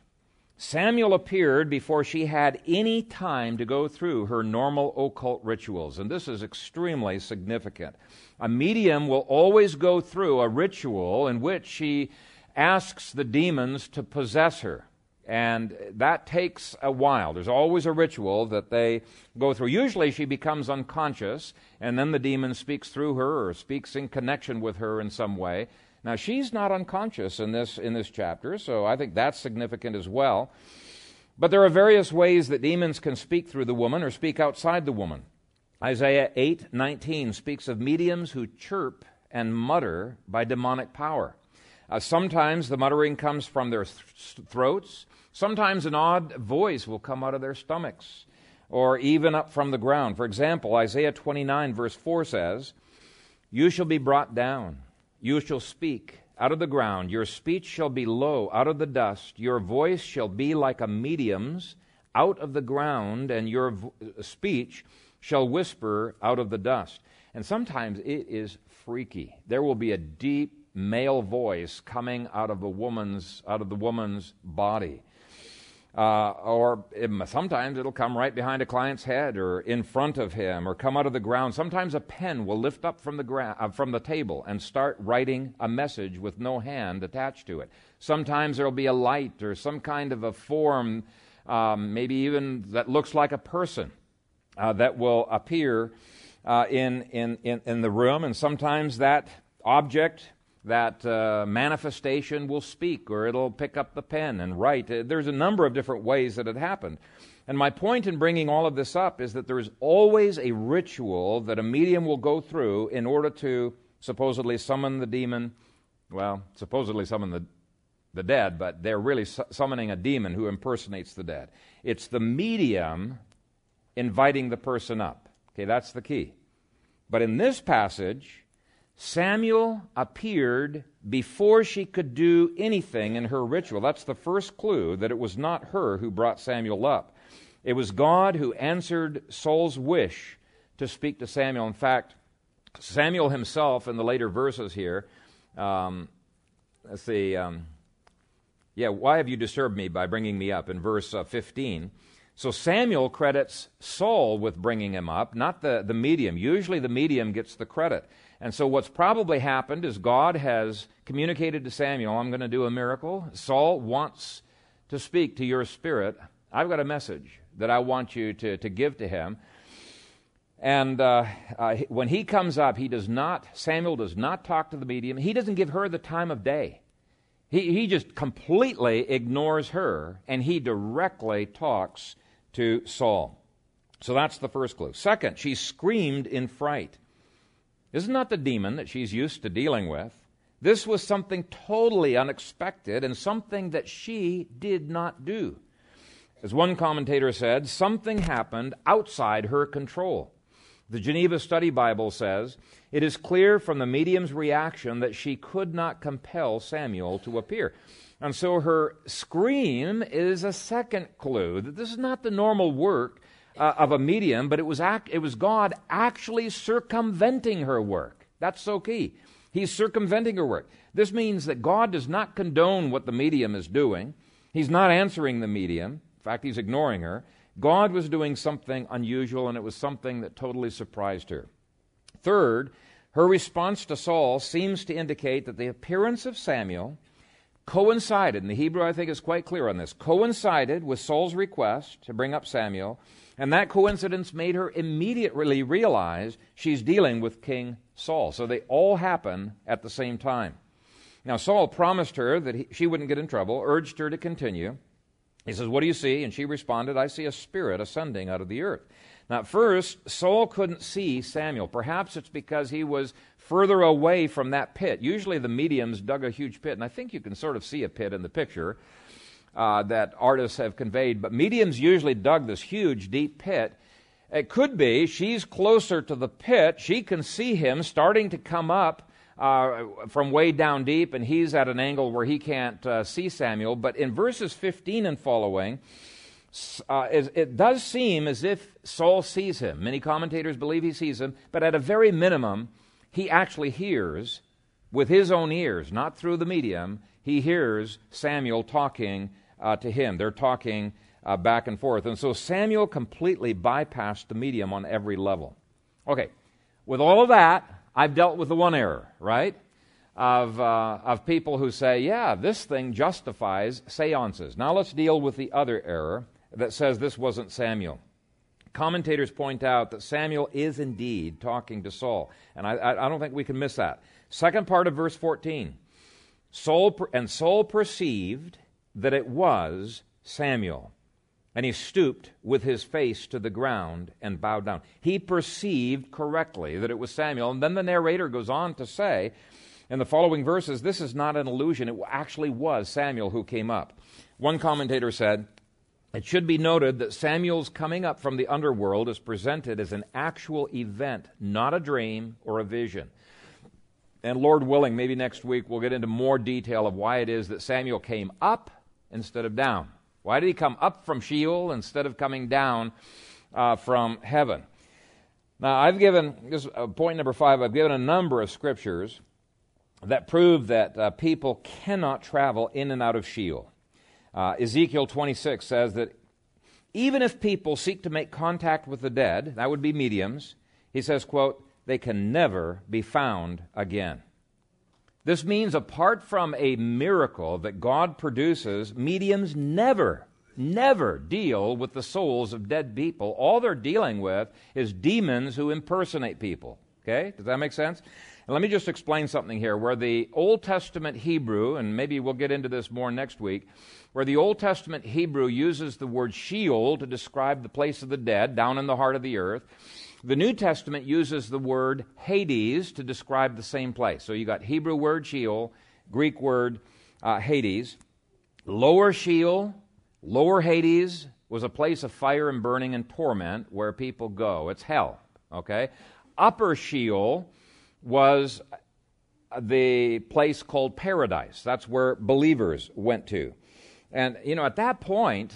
A: Samuel appeared before she had any time to go through her normal occult rituals, and this is extremely significant. A medium will always go through a ritual in which she asks the demons to possess her. And that takes a while. There's always a ritual that they go through. Usually she becomes unconscious, and then the demon speaks through her or speaks in connection with her in some way. Now she's not unconscious in this in this chapter, so I think that's significant as well. But there are various ways that demons can speak through the woman or speak outside the woman. Isaiah 8:19 speaks of mediums who chirp and mutter by demonic power. Uh, sometimes the muttering comes from their th- throats. Sometimes an odd voice will come out of their stomachs or even up from the ground. For example, Isaiah 29, verse 4 says, You shall be brought down, you shall speak out of the ground, your speech shall be low out of the dust, your voice shall be like a medium's out of the ground, and your vo- speech shall whisper out of the dust. And sometimes it is freaky. There will be a deep male voice coming out of a woman's out of the woman's body. Uh, or it, sometimes it'll come right behind a client's head or in front of him or come out of the ground. Sometimes a pen will lift up from the, gra- uh, from the table and start writing a message with no hand attached to it. Sometimes there'll be a light or some kind of a form, um, maybe even that looks like a person, uh, that will appear uh, in, in, in, in the room. And sometimes that object that uh, manifestation will speak or it'll pick up the pen and write. Uh, there's a number of different ways that it happened. And my point in bringing all of this up is that there is always a ritual that a medium will go through in order to supposedly summon the demon. Well, supposedly summon the, the dead, but they're really su- summoning a demon who impersonates the dead. It's the medium inviting the person up. Okay, that's the key. But in this passage, Samuel appeared before she could do anything in her ritual. That's the first clue that it was not her who brought Samuel up. It was God who answered Saul's wish to speak to Samuel. In fact, Samuel himself, in the later verses here, um, let's see, um, yeah, why have you disturbed me by bringing me up? In verse uh, 15. So Samuel credits Saul with bringing him up, not the, the medium. Usually the medium gets the credit. And so, what's probably happened is God has communicated to Samuel, I'm going to do a miracle. Saul wants to speak to your spirit. I've got a message that I want you to, to give to him. And uh, uh, when he comes up, he does not, Samuel does not talk to the medium. He doesn't give her the time of day. He, he just completely ignores her and he directly talks to Saul. So that's the first clue. Second, she screamed in fright. Is not that the demon that she's used to dealing with. This was something totally unexpected and something that she did not do. As one commentator said, something happened outside her control. The Geneva Study Bible says, It is clear from the medium's reaction that she could not compel Samuel to appear. And so her scream is a second clue that this is not the normal work uh, of a medium, but it was, it was God actually circumventing her work. That's so key. He's circumventing her work. This means that God does not condone what the medium is doing. He's not answering the medium. In fact, he's ignoring her. God was doing something unusual, and it was something that totally surprised her. Third, her response to Saul seems to indicate that the appearance of Samuel coincided, and the Hebrew I think is quite clear on this, coincided with Saul's request to bring up Samuel and that coincidence made her immediately realize she's dealing with King Saul. So they all happen at the same time. Now, Saul promised her that he, she wouldn't get in trouble, urged her to continue. He says, What do you see? And she responded, I see a spirit ascending out of the earth. Now, at first, Saul couldn't see Samuel. Perhaps it's because he was further away from that pit. Usually the mediums dug a huge pit, and I think you can sort of see a pit in the picture uh, that artists have conveyed, but mediums usually dug this huge, deep pit. It could be she's closer to the pit. She can see him starting to come up uh, from way down deep, and he's at an angle where he can't uh, see Samuel. But in verses 15 and following, uh, it, it does seem as if Saul sees him. Many commentators believe he sees him, but at a very minimum, he actually hears with his own ears, not through the medium, he hears Samuel talking uh, to him. They're talking uh, back and forth. And so Samuel completely bypassed the medium on every level. Okay, with all of that, I've dealt with the one error, right? Of, uh, of people who say, yeah, this thing justifies seances. Now let's deal with the other error that says this wasn't Samuel. Commentators point out that Samuel is indeed talking to Saul, and I, I don't think we can miss that. Second part of verse 14 Saul, and Saul perceived that it was Samuel. And he stooped with his face to the ground and bowed down. He perceived correctly that it was Samuel. And then the narrator goes on to say in the following verses this is not an illusion. It actually was Samuel who came up. One commentator said, It should be noted that Samuel's coming up from the underworld is presented as an actual event, not a dream or a vision. And Lord willing, maybe next week we'll get into more detail of why it is that Samuel came up instead of down. Why did he come up from Sheol instead of coming down uh, from heaven? Now, I've given, this is uh, point number five, I've given a number of scriptures that prove that uh, people cannot travel in and out of Sheol. Uh, Ezekiel 26 says that even if people seek to make contact with the dead, that would be mediums, he says, quote, they can never be found again. This means, apart from a miracle that God produces, mediums never, never deal with the souls of dead people. All they're dealing with is demons who impersonate people. Okay? Does that make sense? And let me just explain something here. Where the Old Testament Hebrew, and maybe we'll get into this more next week, where the Old Testament Hebrew uses the word Sheol to describe the place of the dead down in the heart of the earth, the New Testament uses the word Hades to describe the same place. So you got Hebrew word Sheol, Greek word uh, Hades. Lower Sheol, lower Hades was a place of fire and burning and torment where people go. It's hell. Okay? Upper Sheol was the place called paradise. That's where believers went to. And, you know, at that point,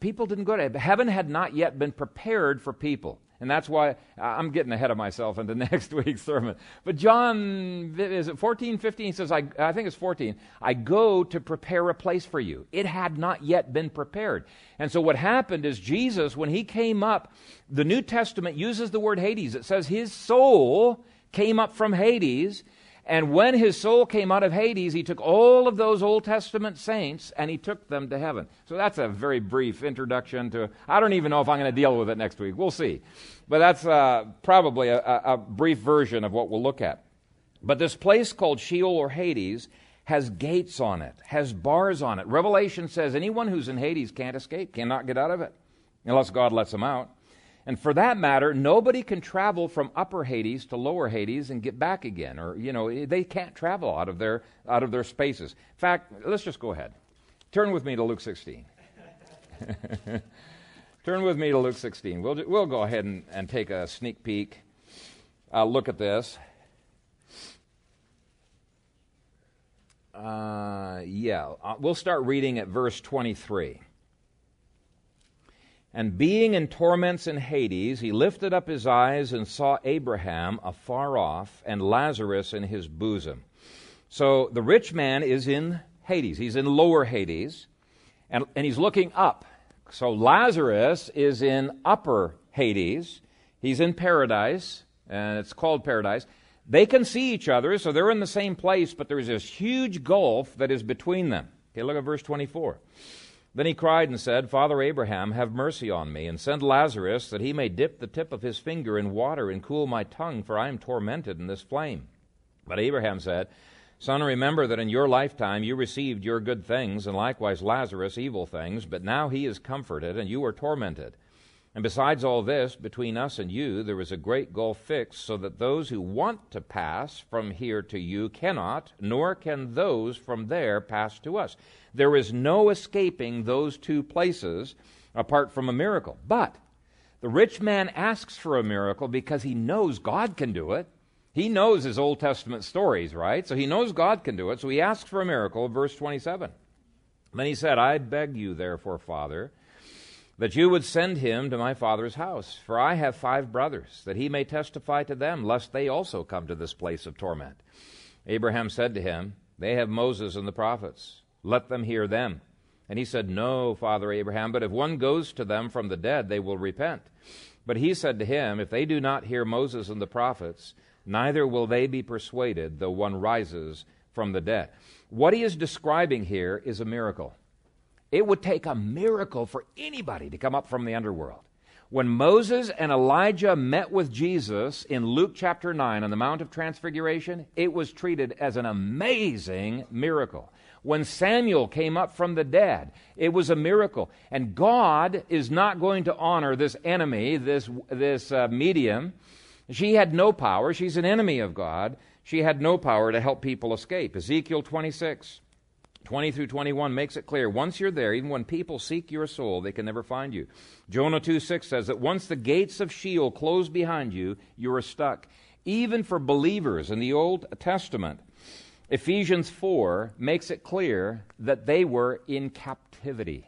A: people didn't go to heaven had not yet been prepared for people. And that's why I'm getting ahead of myself into next week's sermon. But John, is it 14, 15? He says, I, I think it's 14. I go to prepare a place for you. It had not yet been prepared. And so what happened is Jesus, when he came up, the New Testament uses the word Hades. It says his soul came up from Hades and when his soul came out of Hades, he took all of those Old Testament saints and he took them to heaven. So that's a very brief introduction to. I don't even know if I'm going to deal with it next week. We'll see. But that's uh, probably a, a brief version of what we'll look at. But this place called Sheol or Hades has gates on it, has bars on it. Revelation says anyone who's in Hades can't escape, cannot get out of it, unless God lets them out. And for that matter, nobody can travel from upper Hades to lower Hades and get back again. Or, you know, they can't travel out of their, out of their spaces. In fact, let's just go ahead. Turn with me to Luke 16. Turn with me to Luke 16. We'll, we'll go ahead and, and take a sneak peek, uh, look at this. Uh, yeah, uh, we'll start reading at verse 23. And being in torments in Hades, he lifted up his eyes and saw Abraham afar off and Lazarus in his bosom. So the rich man is in Hades. He's in lower Hades, and, and he's looking up. So Lazarus is in upper Hades. He's in paradise, and it's called paradise. They can see each other, so they're in the same place, but there's this huge gulf that is between them. Okay, look at verse 24. Then he cried and said, Father Abraham, have mercy on me, and send Lazarus that he may dip the tip of his finger in water and cool my tongue, for I am tormented in this flame. But Abraham said, Son, remember that in your lifetime you received your good things, and likewise Lazarus evil things, but now he is comforted, and you are tormented. And besides all this, between us and you there is a great gulf fixed, so that those who want to pass from here to you cannot, nor can those from there pass to us. There is no escaping those two places apart from a miracle. But the rich man asks for a miracle because he knows God can do it. He knows his Old Testament stories, right? So he knows God can do it. So he asks for a miracle, verse 27. Then he said, I beg you, therefore, Father, that you would send him to my father's house, for I have five brothers, that he may testify to them, lest they also come to this place of torment. Abraham said to him, They have Moses and the prophets. Let them hear them. And he said, No, Father Abraham, but if one goes to them from the dead, they will repent. But he said to him, If they do not hear Moses and the prophets, neither will they be persuaded, though one rises from the dead. What he is describing here is a miracle. It would take a miracle for anybody to come up from the underworld. When Moses and Elijah met with Jesus in Luke chapter 9 on the Mount of Transfiguration, it was treated as an amazing miracle. When Samuel came up from the dead, it was a miracle. And God is not going to honor this enemy, this, this uh, medium. She had no power. She's an enemy of God. She had no power to help people escape. Ezekiel 26. 20 through 21 makes it clear once you're there, even when people seek your soul, they can never find you. Jonah 2 6 says that once the gates of Sheol close behind you, you are stuck. Even for believers in the Old Testament, Ephesians 4 makes it clear that they were in captivity.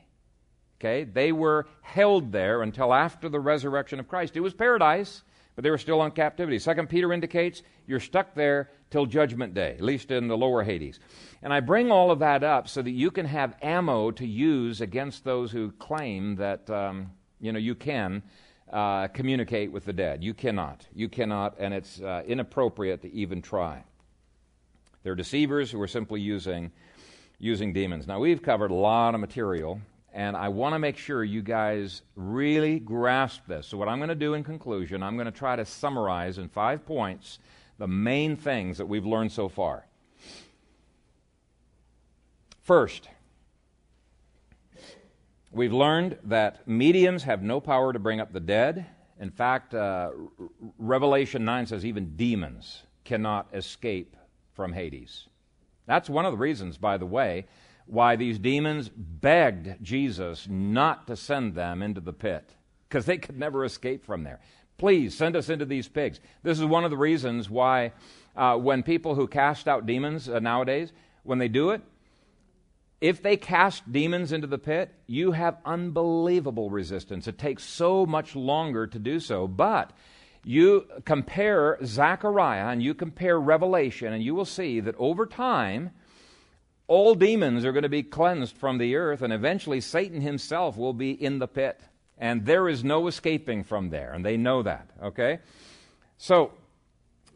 A: Okay? They were held there until after the resurrection of Christ. It was paradise, but they were still in captivity. Second Peter indicates you're stuck there till judgment day, at least in the lower Hades. And I bring all of that up so that you can have ammo to use against those who claim that um, you know you can uh, communicate with the dead. You cannot. You cannot, and it's uh, inappropriate to even try. They're deceivers who are simply using using demons. Now we've covered a lot of material, and I want to make sure you guys really grasp this. So what I'm going to do in conclusion, I'm going to try to summarize in five points the main things that we've learned so far. First, we've learned that mediums have no power to bring up the dead. In fact, uh, Revelation 9 says even demons cannot escape from Hades. That's one of the reasons, by the way, why these demons begged Jesus not to send them into the pit, because they could never escape from there. Please send us into these pigs. This is one of the reasons why, uh, when people who cast out demons uh, nowadays, when they do it, if they cast demons into the pit, you have unbelievable resistance. It takes so much longer to do so. But you compare Zechariah and you compare Revelation, and you will see that over time, all demons are going to be cleansed from the earth, and eventually Satan himself will be in the pit. And there is no escaping from there, and they know that, okay? So,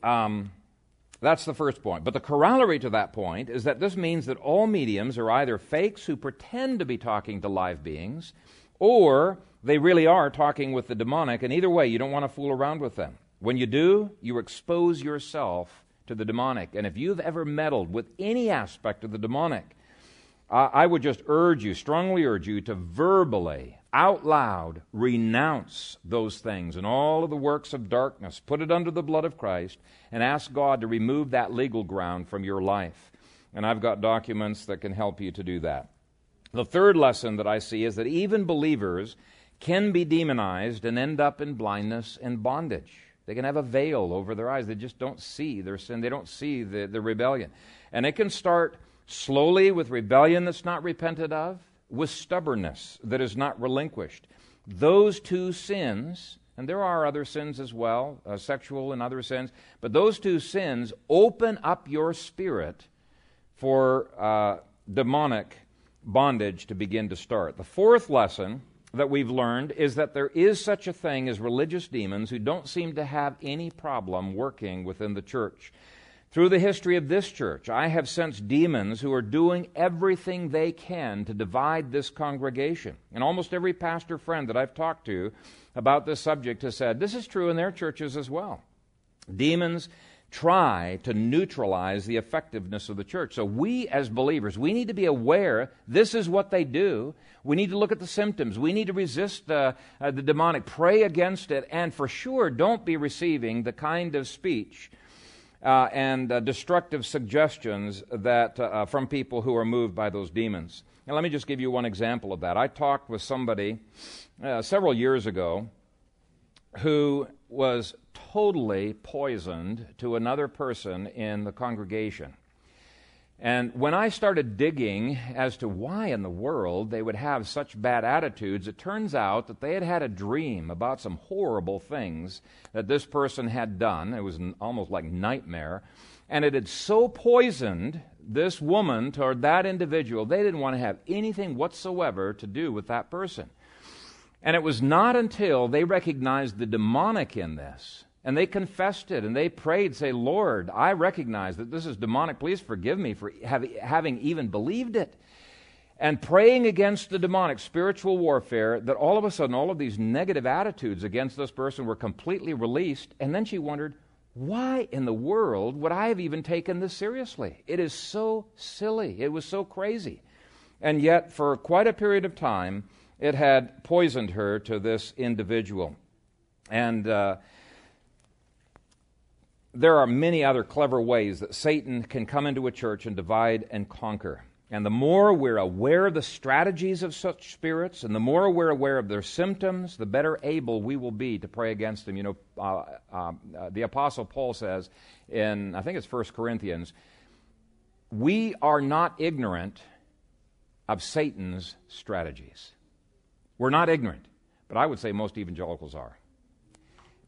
A: um, that's the first point. But the corollary to that point is that this means that all mediums are either fakes who pretend to be talking to live beings, or they really are talking with the demonic, and either way, you don't want to fool around with them. When you do, you expose yourself to the demonic. And if you've ever meddled with any aspect of the demonic, uh, I would just urge you, strongly urge you, to verbally out loud renounce those things and all of the works of darkness, put it under the blood of Christ, and ask God to remove that legal ground from your life. And I've got documents that can help you to do that. The third lesson that I see is that even believers can be demonized and end up in blindness and bondage. They can have a veil over their eyes. They just don't see their sin. They don't see the, the rebellion. And it can start slowly with rebellion that's not repented of with stubbornness that is not relinquished. Those two sins, and there are other sins as well, uh, sexual and other sins, but those two sins open up your spirit for uh, demonic bondage to begin to start. The fourth lesson that we've learned is that there is such a thing as religious demons who don't seem to have any problem working within the church. Through the history of this church, I have sensed demons who are doing everything they can to divide this congregation. And almost every pastor friend that I've talked to about this subject has said this is true in their churches as well. Demons try to neutralize the effectiveness of the church. So we as believers, we need to be aware this is what they do. We need to look at the symptoms. We need to resist uh, uh, the demonic, pray against it, and for sure don't be receiving the kind of speech uh, and uh, destructive suggestions that uh, uh, from people who are moved by those demons. And let me just give you one example of that. I talked with somebody several years ago who was totally poisoned to another person in the congregation. And when I started digging as to why in the world they would have such bad attitudes, it turns out that they had had a dream about some horrible things that this person had done. It was an, almost like nightmare. And it had so poisoned this woman toward that individual, they didn't want to have anything whatsoever to do with that person. And it was not until they recognized the demonic in this and they confessed it and they prayed, say, Lord, I recognize that this is demonic. Please forgive me for having even believed it. And praying against the demonic spiritual warfare, that all of a sudden all of these negative attitudes against this person were completely released. And then she wondered, why in the world would I have even taken this seriously? It is so silly. It was so crazy. And yet, for quite a period of time, it had poisoned her to this individual. And uh, there are many other clever ways that Satan can come into a church and divide and conquer. And the more we're aware of the strategies of such spirits, and the more we're aware of their symptoms, the better able we will be to pray against them. You know, uh, uh, uh, the Apostle Paul says in, I think it's 1 Corinthians, we are not ignorant of Satan's strategies. We're not ignorant, but I would say most evangelicals are.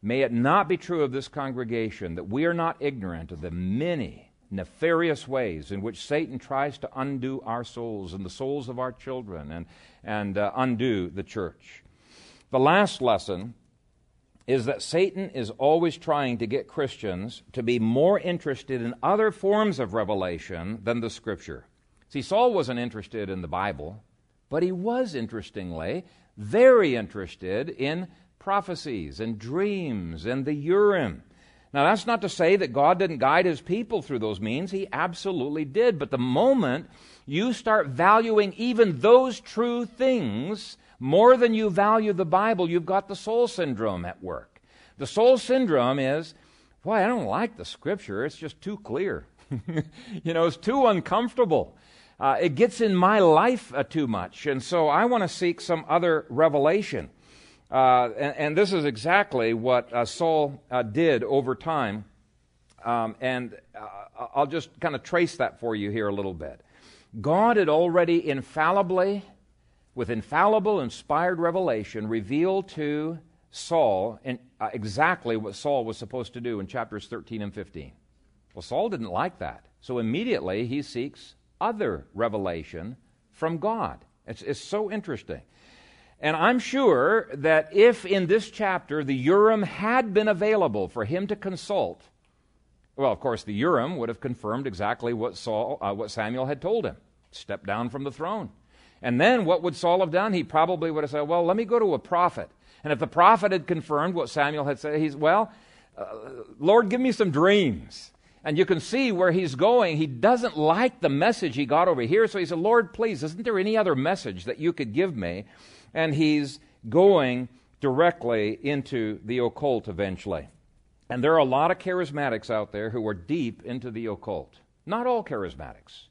A: May it not be true of this congregation that we are not ignorant of the many nefarious ways in which Satan tries to undo our souls and the souls of our children and, and uh, undo the church. The last lesson is that Satan is always trying to get Christians to be more interested in other forms of revelation than the Scripture. See, Saul wasn't interested in the Bible, but he was, interestingly, very interested in prophecies and dreams and the Urim. Now, that's not to say that God didn't guide his people through those means. He absolutely did. But the moment you start valuing even those true things more than you value the Bible, you've got the Saul syndrome at work. The Saul syndrome is, why I don't like the scripture. It's just too clear. you know, it's too uncomfortable. Uh, it gets in my life uh, too much. And so I want to seek some other revelation. Uh, and, and, this is exactly what uh, Saul uh, did over time. Um, and uh, I'll just kind of trace that for you here a little bit. God had already infallibly, with infallible, inspired revelation, revealed to Saul in, uh, exactly what Saul was supposed to do in chapters 13 and 15. Well, Saul didn't like that. So immediately he seeks other revelation from God. It's, it's so interesting. And I'm sure that if in this chapter the Urim had been available for him to consult, well, of course, the Urim would have confirmed exactly what, Saul, uh, what Samuel had told him step down from the throne. And then what would Saul have done? He probably would have said, Well, let me go to a prophet. And if the prophet had confirmed what Samuel had said, he's, Well, uh, Lord, give me some dreams. And you can see where he's going. He doesn't like the message he got over here. So he said, Lord, please, isn't there any other message that you could give me? And he's going directly into the occult eventually. And there are a lot of charismatics out there who are deep into the occult. Not all charismatics,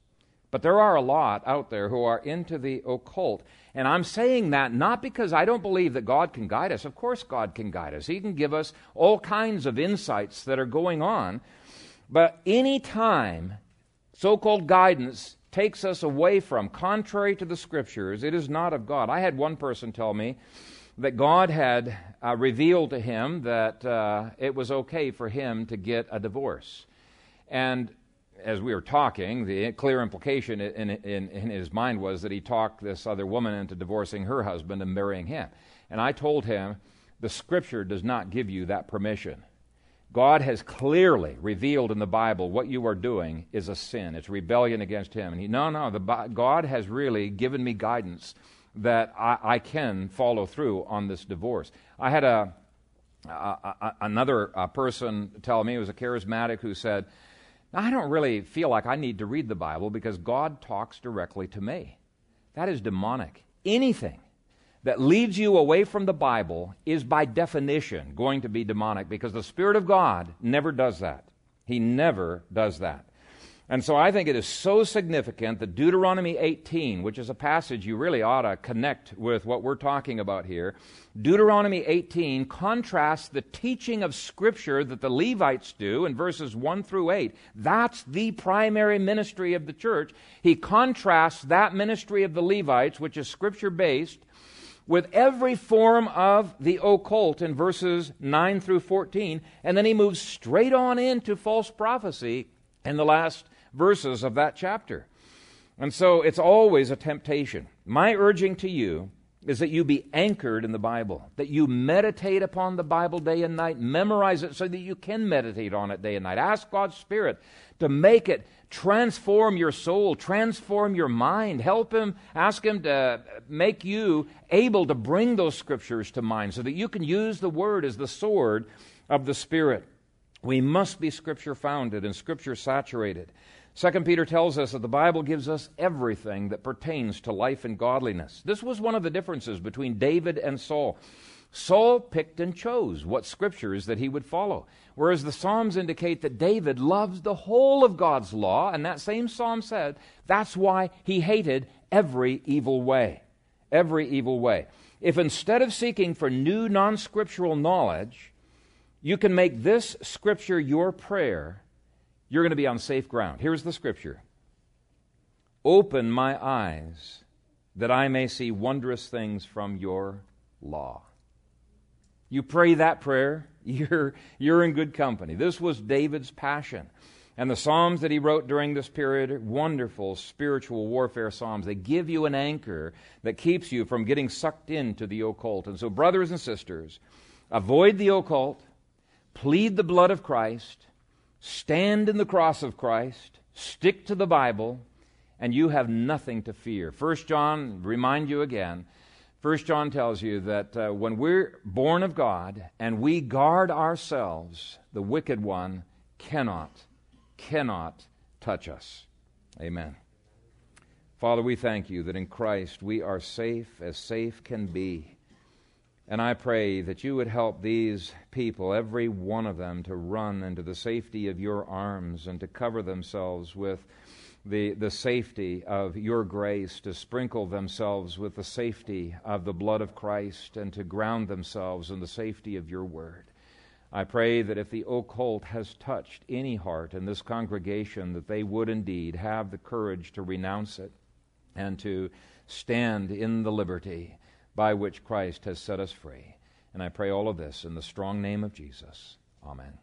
A: but there are a lot out there who are into the occult. And I'm saying that not because I don't believe that God can guide us. Of course, God can guide us. He can give us all kinds of insights that are going on. But any time so called guidance takes us away from, contrary to the scriptures, it is not of God. I had one person tell me that God had uh, revealed to him that uh, it was okay for him to get a divorce. And as we were talking, the clear implication in, in, in, his mind was that he talked this other woman into divorcing her husband and marrying him. And I told him, the scripture does not give you that permission. God has clearly revealed in the Bible what you are doing is a sin. It's rebellion against Him. And he, no, no, the, God has really given me guidance that I, I can follow through on this divorce. I had a, a, a another a person tell me, it was a charismatic, who said, I don't really feel like I need to read the Bible because God talks directly to me. That is demonic. Anything that leads you away from the Bible is by definition going to be demonic because the Spirit of God never does that. He never does that. And so I think it is so significant that Deuteronomy 18, which is a passage you really ought to connect with what we're talking about here, Deuteronomy 18 contrasts the teaching of Scripture that the Levites do in verses 1 through 8. That's the primary ministry of the church. He contrasts that ministry of the Levites, which is Scripture based, with every form of the occult in verses 9 through 14, and then he moves straight on into false prophecy in the last verses of that chapter. And so it's always a temptation. My urging to you is that you be anchored in the Bible, that you meditate upon the Bible day and night, memorize it so that you can meditate on it day and night. Ask God's Spirit to make it transform your soul, transform your mind. Help Him, ask Him to make you able to bring those scriptures to mind so that you can use the Word as the sword of the Spirit. We must be Scripture founded and Scripture saturated. Second Peter tells us that the Bible gives us everything that pertains to life and godliness. This was one of the differences between David and Saul. Saul picked and chose what scriptures that he would follow, whereas the Psalms indicate that David loves the whole of God's law, and that same psalm said that's why he hated every evil way. Every evil way. If instead of seeking for new non scriptural knowledge, you can make this scripture your prayer, you're going to be on safe ground. Here's the scripture Open my eyes that I may see wondrous things from your law. You pray that prayer, you're, you're in good company. This was David's passion. And the Psalms that he wrote during this period, are wonderful spiritual warfare Psalms. They give you an anchor that keeps you from getting sucked into the occult. And so, brothers and sisters, avoid the occult, plead the blood of Christ, Stand in the cross of Christ, stick to the Bible, and you have nothing to fear. First John, remind you again, First John tells you that uh, when we're born of God and we guard ourselves, the wicked one cannot, cannot touch us. Amen. Father, we thank you that in Christ we are safe as safe can be. And I pray that you would help these people, every one of them, to run into the safety of your arms and to cover themselves with the, the safety of your grace, to sprinkle themselves with the safety of the blood of Christ, and to ground themselves in the safety of your word. I pray that if the occult has touched any heart in this congregation, that they would indeed have the courage to renounce it and to stand in the liberty by which Christ has set us free. And I pray all of this in the strong name of Jesus. Amen.